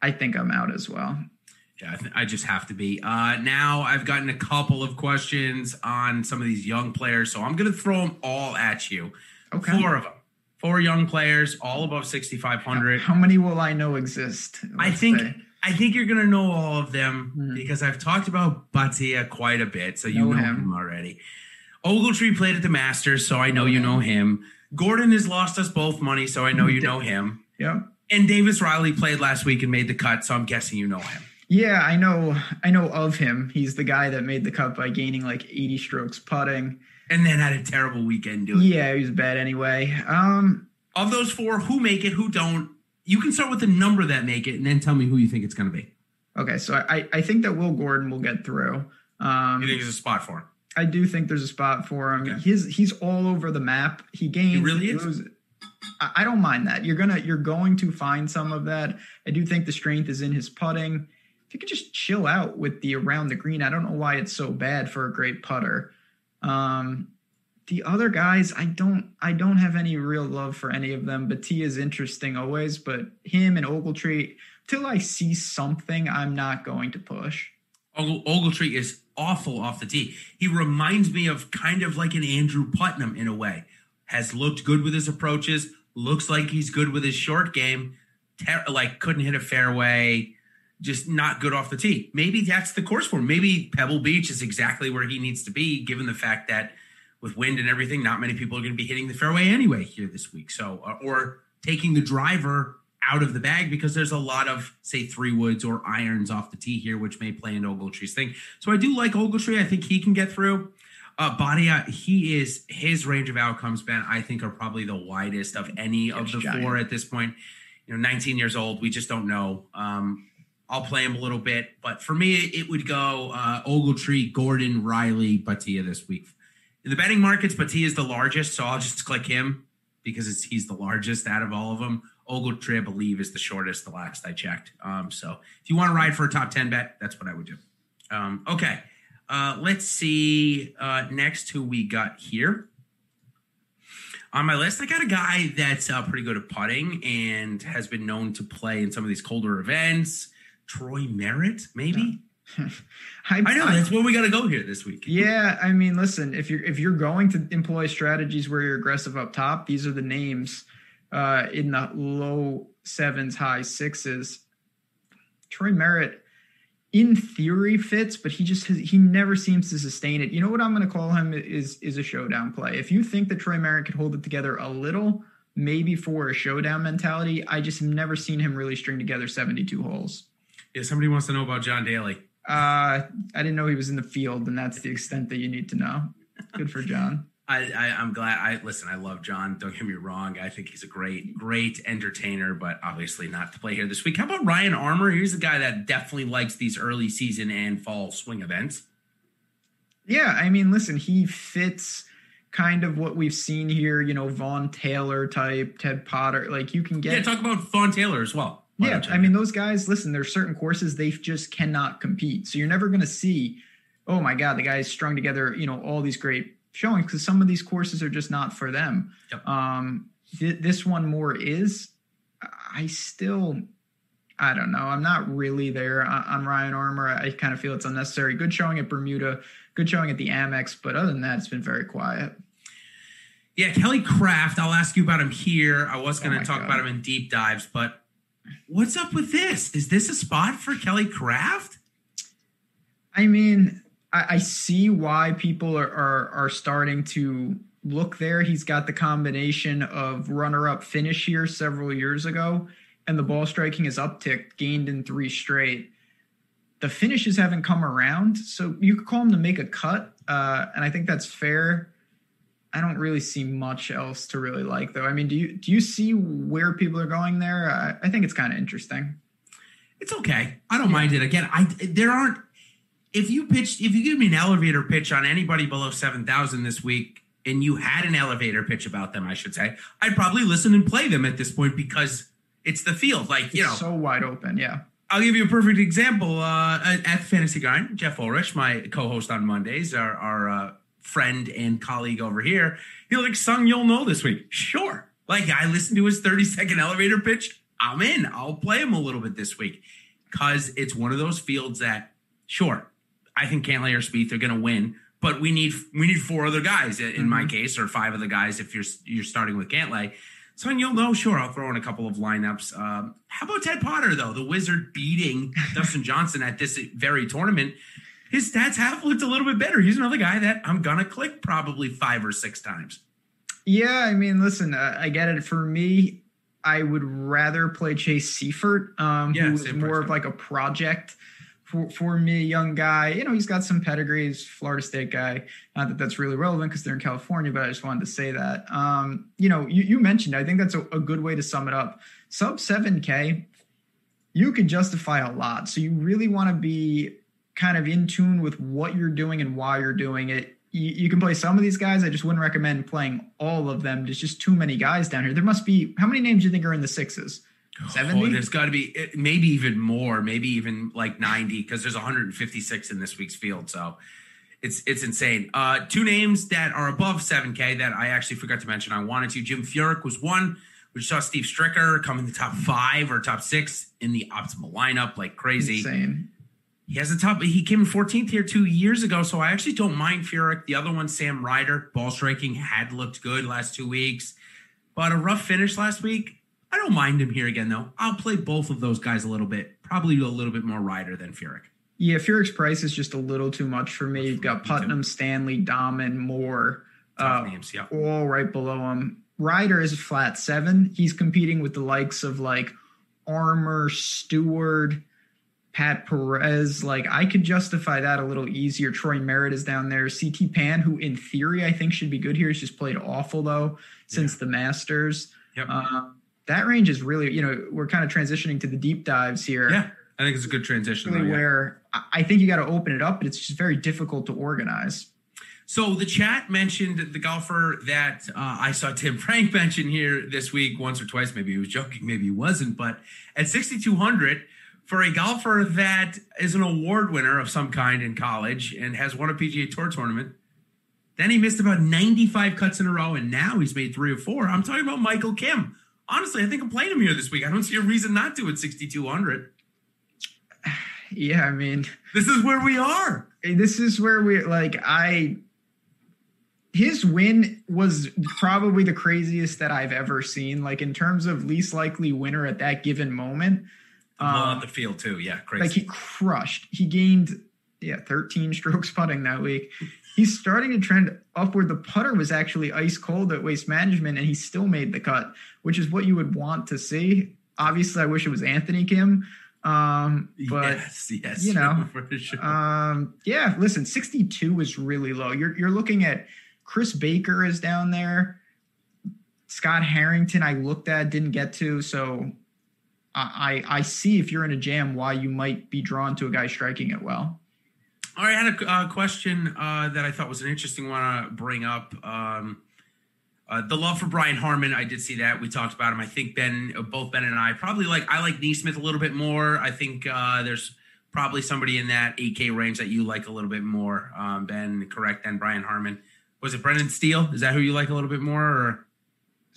I think I'm out as well. Yeah, I, th- I just have to be. Uh, now I've gotten a couple of questions on some of these young players, so I'm going to throw them all at you. Okay. Four of them. Four young players, all above 6,500. How many will I know exist? I think say. I think you're going to know all of them because I've talked about Bhatia quite a bit, so you Know know him. him already. Ogletree played at the Masters, so I know you know him. Gordon has lost us both money, so I know you know him. Yeah. And Davis Riley played last week and made the cut, so I'm guessing you know him. Yeah, I know. I know of him. He's the guy that made the cut by gaining like 80 strokes putting, and then had a terrible weekend doing. Yeah, he was bad anyway. Um, of those four, who make it, who don't? You can start with the number that make it, and then tell me who you think it's going to be. Okay, so I I think that Will Gordon will get through. Um, you think there's a spot for him? I do think there's a spot for him. Okay. He's he's all over the map. He gains. He really is. I don't mind that. You're gonna you're going to find some of that. I do think the strength is in his putting. If you could just chill out with the around the green, I don't know why it's so bad for a great putter. Um, the other guys, I don't I don't have any real love for any of them. Bhatia is interesting always, but him and Ogletree, till I see something, I'm not going to push. Ogletree is awful off the tee. He reminds me of kind of like an Andrew Putnam in a way. Has looked good with his approaches. Looks like he's good with his short game. Ter- like couldn't hit a fairway. Just not good off the tee. Maybe that's the course for him. Maybe Pebble Beach is exactly where he needs to be, given the fact that with wind and everything, not many people are going to be hitting the fairway anyway here this week. So, uh, or taking the driver out of the bag because there's a lot of say three woods or irons off the tee here, which may play into Ogletree's thing. So I do like Ogletree. I think he can get through. Uh, Bhatia, he is his range of outcomes, Ben. I think are probably the widest of any of the giant. four at this point. You know, 19 years old. We just don't know. Um, I'll play him a little bit, but for me, it would go uh, Ogletree, Gordon, Riley, Bhatia this week. In the betting markets, but he is the largest, so I'll just click him because he's the largest out of all of them. Ogletree, I believe, is the shortest, the last I checked. Um, so if you want to ride for a top 10 bet, that's what I would do. Um, okay. Uh, let's see uh, next who we got here. On my list, I got a guy that's uh, pretty good at putting and has been known to play in some of these colder events. Troy Merritt, maybe. I, I, know that's where we got to go here this week. Yeah, I mean, listen, if you're if you're going to employ strategies where you're aggressive up top, these are the names uh, in the low sevens, high sixes. Troy Merritt, in theory, fits, but he just has, he never seems to sustain it. You know what I'm going to call him is is a showdown play. If you think that Troy Merritt could hold it together a little, maybe for a showdown mentality, I just have never seen him really string together 72 holes. Yeah, somebody wants to know about John Daly. Uh, I didn't know he was in the field, and that's the extent that you need to know. Good for John. I, I am glad. I listen. I love John. Don't get me wrong. I think he's a great, great entertainer, but obviously not to play here this week. How about Ryan Armour? He's the guy that definitely likes these early season and fall swing events. Yeah, I mean, listen, he fits kind of what we've seen here. You know, Vaughn Taylor type, Ted Potter. Like you can get. Yeah, talk about Vaughn Taylor as well. Yeah, I mean, those guys. Listen, there's certain courses they just cannot compete. So you're never going to see. Oh my God, the guy's strung together. You know, all these great showing because some of these courses are just not for them. Yep. Um, th- this one more is. I still, I don't know. I'm not really there on, on Ryan Armour. I kind of feel it's unnecessary. Good showing at Bermuda, good showing at the Amex, but other than that, it's been very quiet. Yeah, Kelly Kraft. I'll ask you about him here. I was going to oh talk God. about him in deep dives, but what's up with this? Is this a spot for Kelly Kraft? I mean, I, I see why people are, are are starting to look there. He's got the combination of runner-up finish here several years ago, and the ball striking is upticked, gained in three straight. The finishes haven't come around, so you could call him to make a cut, uh, and I think that's fair. I don't really see much else to really like, though. I mean, do you do you see where people are going there? I, I think it's kind of interesting. It's okay. I don't yeah. mind it. Again, I there aren't if you pitched, if you give me an elevator pitch on anybody below 7,000 this week, and you had an elevator pitch about them, I should say, I'd probably listen and play them at this point because it's the field. Like, you it's know, so wide open. Yeah. I'll give you a perfect example. Uh, at Fantasy Grind, Jeff Ulrich, my co-host on Mondays, our, our uh, friend and colleague over here, he's like, "Sung, you'll know this week." Sure. Like I listened to his 30 second elevator pitch. I'm in. I'll play him a little bit this week because it's one of those fields that, sure, I think Cantlay or Spieth are going to win, but we need we need four other guys in mm-hmm. my case, or five of the guys if you're you're starting with Cantlay. So you'll know, sure, I'll throw in a couple of lineups. Um, how about Ted Potter though, the Wizard beating Dustin Johnson at this very tournament? His stats have looked a little bit better. He's another guy that I'm gonna click probably five or six times. Yeah, I mean, listen, uh, I get it. For me, I would rather play Chase Seiffert, um, Yeah, who is more person. of like a project for, for me, young guy. You know, he's got some pedigrees, Florida State guy. Not that that's really relevant because they're in California, but I just wanted to say that. Um, you know, you, you mentioned, I think that's a, a good way to sum it up. Sub 7K, you can justify a lot. So you really want to be kind of in tune with what you're doing and why you're doing it. You, you can play some of these guys. I just wouldn't recommend playing all of them. There's just too many guys down here. There must be how many names do you think are in the sixes? Oh, Seventy. there's got to be eh, maybe even more, maybe even like 90, because there's 156 in this week's field. So it's it's insane. Uh, two names that are above 7K that I actually forgot to mention. I wanted to. Jim Furyk was one. We saw Steve Stricker come in the top five or top six in the optimal lineup like crazy. Insane. He has a top. He came in 14th here two years ago, so I actually don't mind Furyk. The other one, Sam Ryder, ball striking had looked good last two weeks, but a rough finish last week. I don't mind him here again though. I'll play both of those guys a little bit. Probably a little bit more Ryder than Furyk. Yeah, Furyk's price is just a little too much for me. You've got Putnam, Stanley, Dahmen, Moore, uh, names, yeah. all right below him. Ryder is a flat seven. He's competing with the likes of like Armour, Stewart, Pat Perez. Like I could justify that a little easier. Troy Merritt is down there. CT Pan, who in theory I think should be good here, has just played awful though since the Masters. Yep. Um, that range is really, you know, we're kind of transitioning to the deep dives here. Yeah, I think it's a good transition. Really though, yeah. where I I think you got to open it up, but it's just very difficult to organize. So the chat mentioned the golfer that uh, I saw Tim Frank mention here this week once or twice. Maybe he was joking, maybe he wasn't. But at 6,200 for a golfer that is an award winner of some kind in college and has won a PGA Tour tournament, then he missed about 95 cuts in a row, and now he's made three or four. I'm talking about Michael Kim. Honestly, I think I'm playing him here this week. I don't see a reason not to at 6,200. Yeah, I mean, This is where we are. this is where we like I his win was probably the craziest that I've ever seen. Like in terms of least likely winner at that given moment. Well, Um, at the field, too. Yeah, crazy. like he crushed. He gained yeah 13 strokes putting that week. He's starting to trend upward. The putter was actually ice cold at Waste Management, and he still made the cut, which is what you would want to see. Obviously, I wish it was Anthony Kim, um, but yes, yes. you know, for sure. um, yeah, listen, 62 is really low. You're you're looking at Chris Baker is down there. Scott Harrington, I looked at, didn't get to. So I I see if you're in a jam why you might be drawn to a guy striking it well. All right, I had a uh, question uh, that I thought was an interesting one to bring up. Um, uh, the love for Brian Harman, I did see that. We talked about him. I think Ben, uh, both Ben and I, probably like I like NeSmith a little bit more. I think uh, there's probably somebody in that 8K range that you like a little bit more. Um, ben, correct? Than Brian Harman. Was it Brendan Steele? Is that who you like a little bit more? Or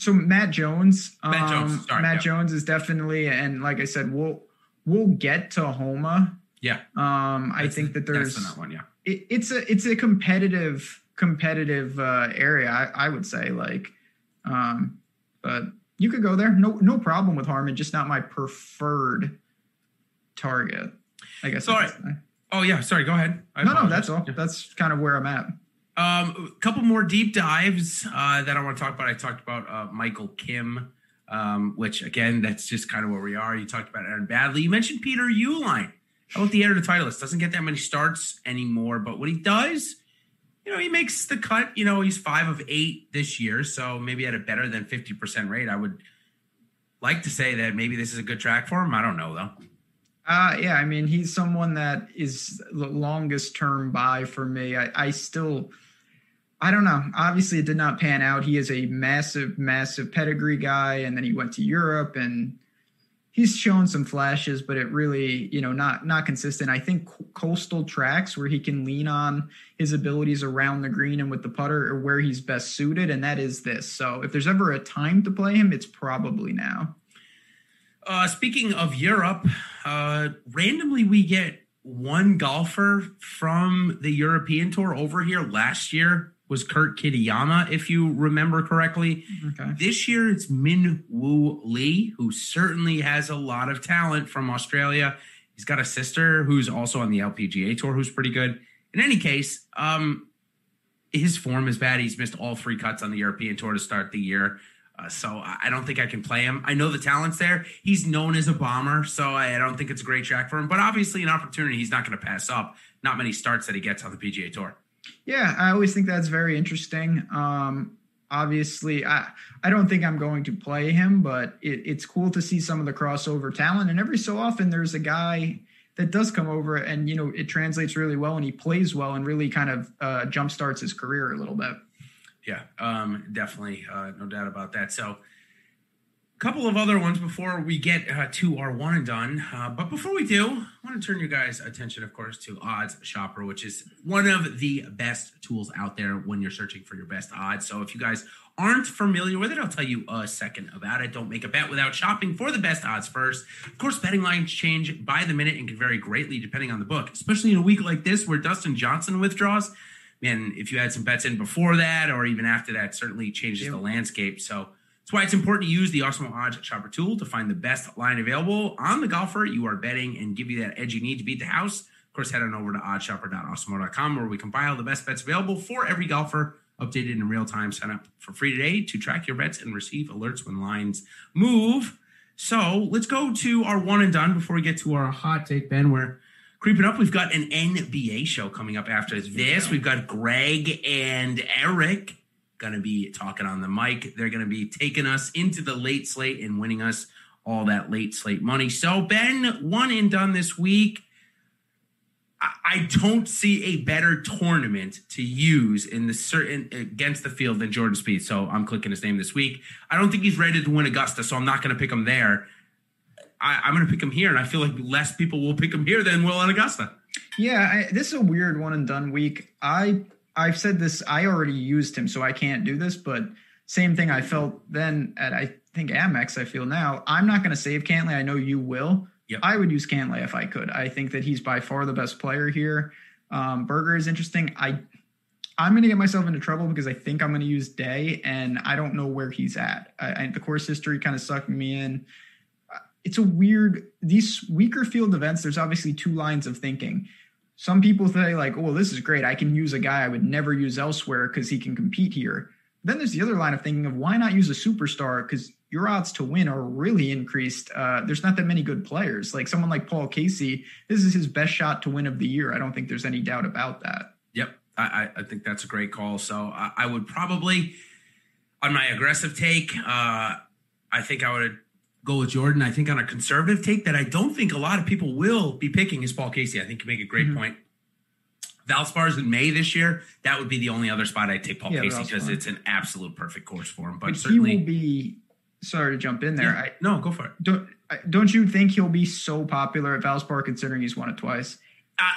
So Matt Jones, Matt Jones, um, sorry, Matt yeah. Jones is definitely, and like I said, we'll we'll get to Homa. yeah, Um, I That's think that there's that's one. Yeah. it, it's a it's a competitive competitive uh, area. I, I would say like, um, but you could go there. No no problem with Harman. Just not my preferred target. I guess. I Sorry. say. Oh yeah, sorry. Go ahead. I No no that's all. That's kind of where I'm at. Um, a couple more deep dives uh, that I want to talk about. I talked about uh, Michael Kim, um, which again, that's just kind of where we are. You talked about Aaron Baddeley. You mentioned Peter Uihlein. How about the editor titleist? Doesn't get that many starts anymore, but when he does, you know, he makes the cut. You know, he's five of eight this year, so maybe at a better than fifty percent rate. I would like to say that maybe this is a good track for him. I don't know though. Uh, yeah, I mean, he's someone that is the longest term buy for me. I, I still, I don't know. Obviously, it did not pan out. He is a massive, massive pedigree guy, and then he went to Europe, and he's shown some flashes, but it really, you know, not not consistent. I think coastal tracks where he can lean on his abilities around the green and with the putter are where he's best suited, and that is this. So, if there's ever a time to play him, it's probably now. Uh, speaking of Europe, uh, randomly we get one golfer from the European tour over here. Last year was Kurt Kitayama, if you remember correctly. Okay. This year it's Min Woo Lee, who certainly has a lot of talent from Australia He's got a sister who's also on the LPGA tour who's pretty good. In any case, um, his form is bad. He's missed all three cuts on the European tour to start the year. Uh, so I don't think I can play him. I know the talent's there. He's known as a bomber, so I don't think it's a great track for him. But obviously, an opportunity he's not going to pass up. Not many starts that he gets on the PGA Tour. Yeah, I always think that's very interesting. Um, obviously, I I don't think I'm going to play him, but it, it's cool to see some of the crossover talent. And every so often, there's a guy that does come over, and you know, it translates really well, and he plays well, and really kind of uh, jump starts his career a little bit. Yeah, um, definitely, uh, no doubt about that. So, couple of other ones before we get uh, to our one and done. Uh, but before we do, I want to turn your guys' attention, of course, to Odds Shopper, which is one of the best tools out there when you're searching for your best odds. So, if you guys aren't familiar with it, I'll tell you a second about it. Don't make a bet without shopping for the best odds first. Of course, betting lines change by the minute and can vary greatly depending on the book, especially in a week like this where Dustin Johnson withdraws man, if you had some bets in before that or even after that, certainly changes the landscape. So that's why it's important to use the Awesemo Odds Shopper tool to find the best line available on the golfer you are betting and give you that edge you need to beat the house. Of course, head on over to oddshopper.awesemo.com where we compile the best bets available for every golfer updated in real time. Sign up for free today to track your bets and receive alerts when lines move. So let's go to our one and done before we get to our hot take, Ben, We're creeping up. We've got an NBA show coming up after this. We've got Greg and Eric going to be talking on the mic. They're going to be taking us into the late slate and winning us all that late slate money. So, Ben, one and done this week. I don't see a better tournament to use in the certain against the field than Jordan Spieth. So I'm clicking his name this week. I don't think he's ready to win Augusta, so I'm not going to pick him there. I, am going to pick him here, and I feel like less people will pick him here than will on Augusta. Yeah, I, this is a weird one and done week. I I've said this. I already used him, so I can't do this. But same thing I felt then at I think Amex. I feel now. I'm not going to save Cantlay. I know you will. Yep. I would use Cantlay if I could. I think that he's by far the best player here. Um, Berger is interesting. I I'm going to get myself into trouble because I think I'm going to use Day, and I don't know where he's at. I, I, the course history kind of sucked me in it's a weird these weaker field events there's obviously two lines of thinking some people say like oh this is great. I can use a guy i would never use elsewhere because he can compete here. Then there's the other line of thinking of why not use a superstar? Because your odds to win are really increased. Uh, there's not that many good players. Like someone like paul casey this is his best shot to win of the year. I don't think there's any doubt about that. Yep. I, I think that's a great call. So I, I would probably on my aggressive take uh, i think i would go with Jordan. I think on a conservative take that I don't think a lot of people will be picking is Paul Casey. I think you make a great mm-hmm. point. Valspar's in May this year. That would be the only other spot I'd take Paul yeah, Casey because it's an absolute perfect course for him. But, but certainly, he will be. Sorry to jump in there. Yeah, I, no, go for it. Don't don't you think he'll be so popular at Valspar considering he's won it twice?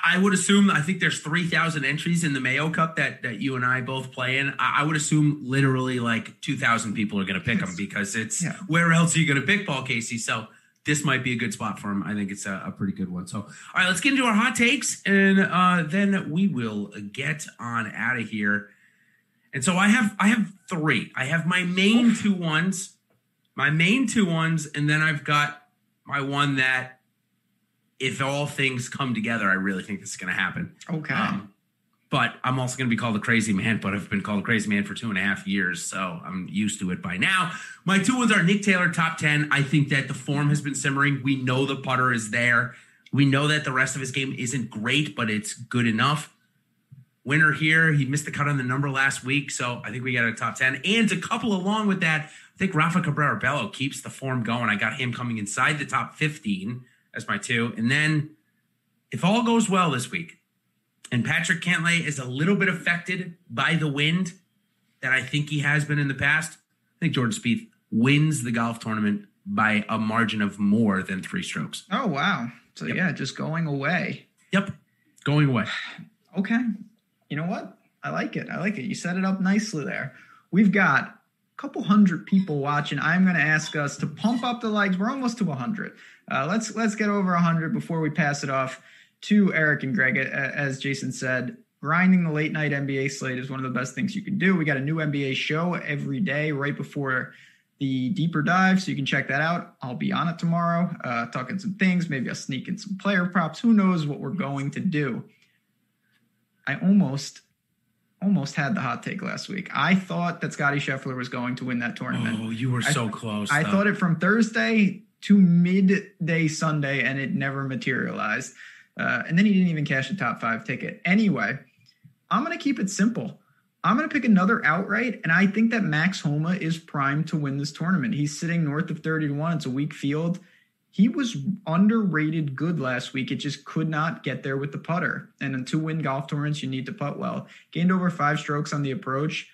I, would assume. I think there's three thousand entries in the Mayo Cup that that you and I both play in. I, I would assume literally like two thousand people are going to pick them because it's yeah. where else are you going to pick Paul Casey? So this might be a good spot for him. I think it's a, a, pretty good one. So, all right, let's get into our hot takes, and uh, then we will get on out of here. And so I have I have three. I have my main two ones, my main two ones, and then I've got my one that if all things come together, I really think this is going to happen. Okay. Um, but I'm also going to be called a crazy man, but I've been called a crazy man for two and a half years, so I'm used to it by now. My two ones are Nick Taylor, top 10. I think that the form has been simmering. We know the putter is there. We know that the rest of his game isn't great, but it's good enough. Winner here. He missed the cut on the number last week, so I think we got a top 10. And to couple along with that, I think Rafa Cabrera Bello keeps the form going. I got him coming inside the top 15 as my two. And then if all goes well this week, and Patrick Cantlay is a little bit affected by the wind that I think he has been in the past, I think Jordan Spieth wins the golf tournament by a margin of more than three strokes. Oh wow! So yep. yeah, just going away. Yep, going away. Okay. You know what? I like it. I like it. You set it up nicely there. We've got a couple hundred people watching. I'm going to ask us to pump up the likes. We're almost to 100. Uh, let's let's get over 100 before we pass it off to Eric and Greg. As Jason said, grinding the late night NBA slate is one of the best things you can do. We got a new NBA show every day right before the deeper dive, so you can check that out. I'll be on it tomorrow, uh, talking some things. Maybe I'll sneak in some player props. Who knows what we're going to do? I almost, almost had the hot take last week. I thought that Scotty Scheffler was going to win that tournament. Oh, you were I- so close. I though. thought it from Thursday to midday Sunday, and it never materialized. Uh, and then he didn't even cash a top five ticket. Anyway, I'm going to keep it simple. I'm going to pick another outright, and I think that Max Homa is primed to win this tournament. He's sitting north of 30 to 1. It's a weak field. He was underrated good last week. It just could not get there with the putter. And two win golf tournaments, you need to putt well. Gained over five strokes on the approach.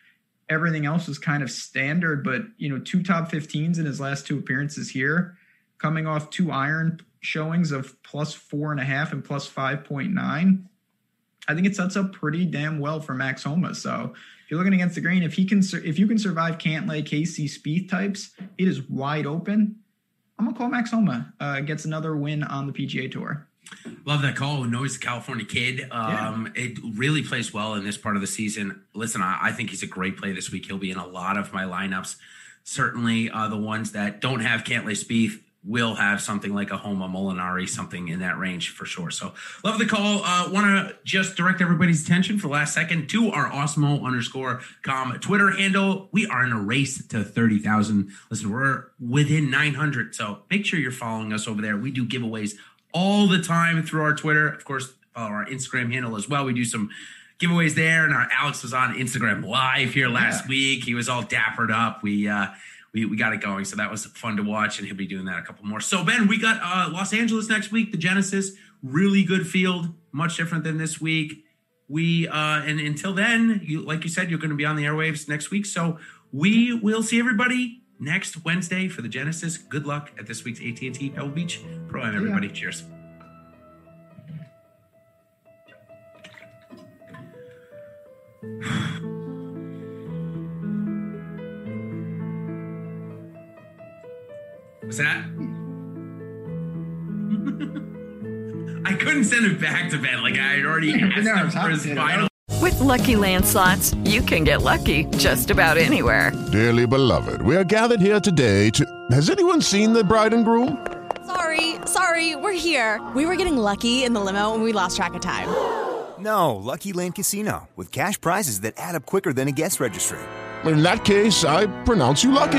Everything else was kind of standard, but you know, two top 15s in his last two appearances here, coming off two iron showings of plus four and a half and plus 5.9. I think it sets up pretty damn well for Max Homa. So if you're looking against the grain, if he can, if you can survive Cantlay, Casey, Spieth types, it is wide open. I'm gonna call Max Homa. Uh, gets another win on the PGA Tour. Love that call. No, he's a California kid. Um, It really plays well in this part of the season. Listen, I, I think he's a great play this week. He'll be in a lot of my lineups. Certainly, uh, the ones that don't have Cantlay Spieth will have something like a Homa Molinari, something in that range for sure. So, love the call. Uh, Want to just direct everybody's attention for the last second to our Awesemo underscore com Twitter handle. We are in a race to 30,000. Listen, we're within 900. So, make sure you're following us over there. We do giveaways all the time through our Twitter. Of course, follow our Instagram handle as well. We do some giveaways there. And our Alex was on Instagram live here last week. He was all dappered up. We uh we, we got it going. So that was fun to watch, and he'll be doing that a couple more. So Ben, we got uh Los Angeles next week, the Genesis, really good field, much different than this week. We uh and until then, you like you said, you're gonna be on the airwaves next week. So we will see everybody next Wednesday for the Genesis. Good luck at this week's AT&T Pebble Beach Pro Am, everybody. Cheers. Was that? I couldn't send it back to Ben. Like I had already asked No, him for his final. With Lucky Land slots, you can get lucky just about anywhere. Dearly beloved, we are gathered here today to. Has anyone seen the bride and groom? Sorry, sorry, we're here. We were getting lucky in the limo and we lost track of time. No, Lucky Land Casino, with cash prizes that add up quicker than a guest registry. In that case, I pronounce you lucky.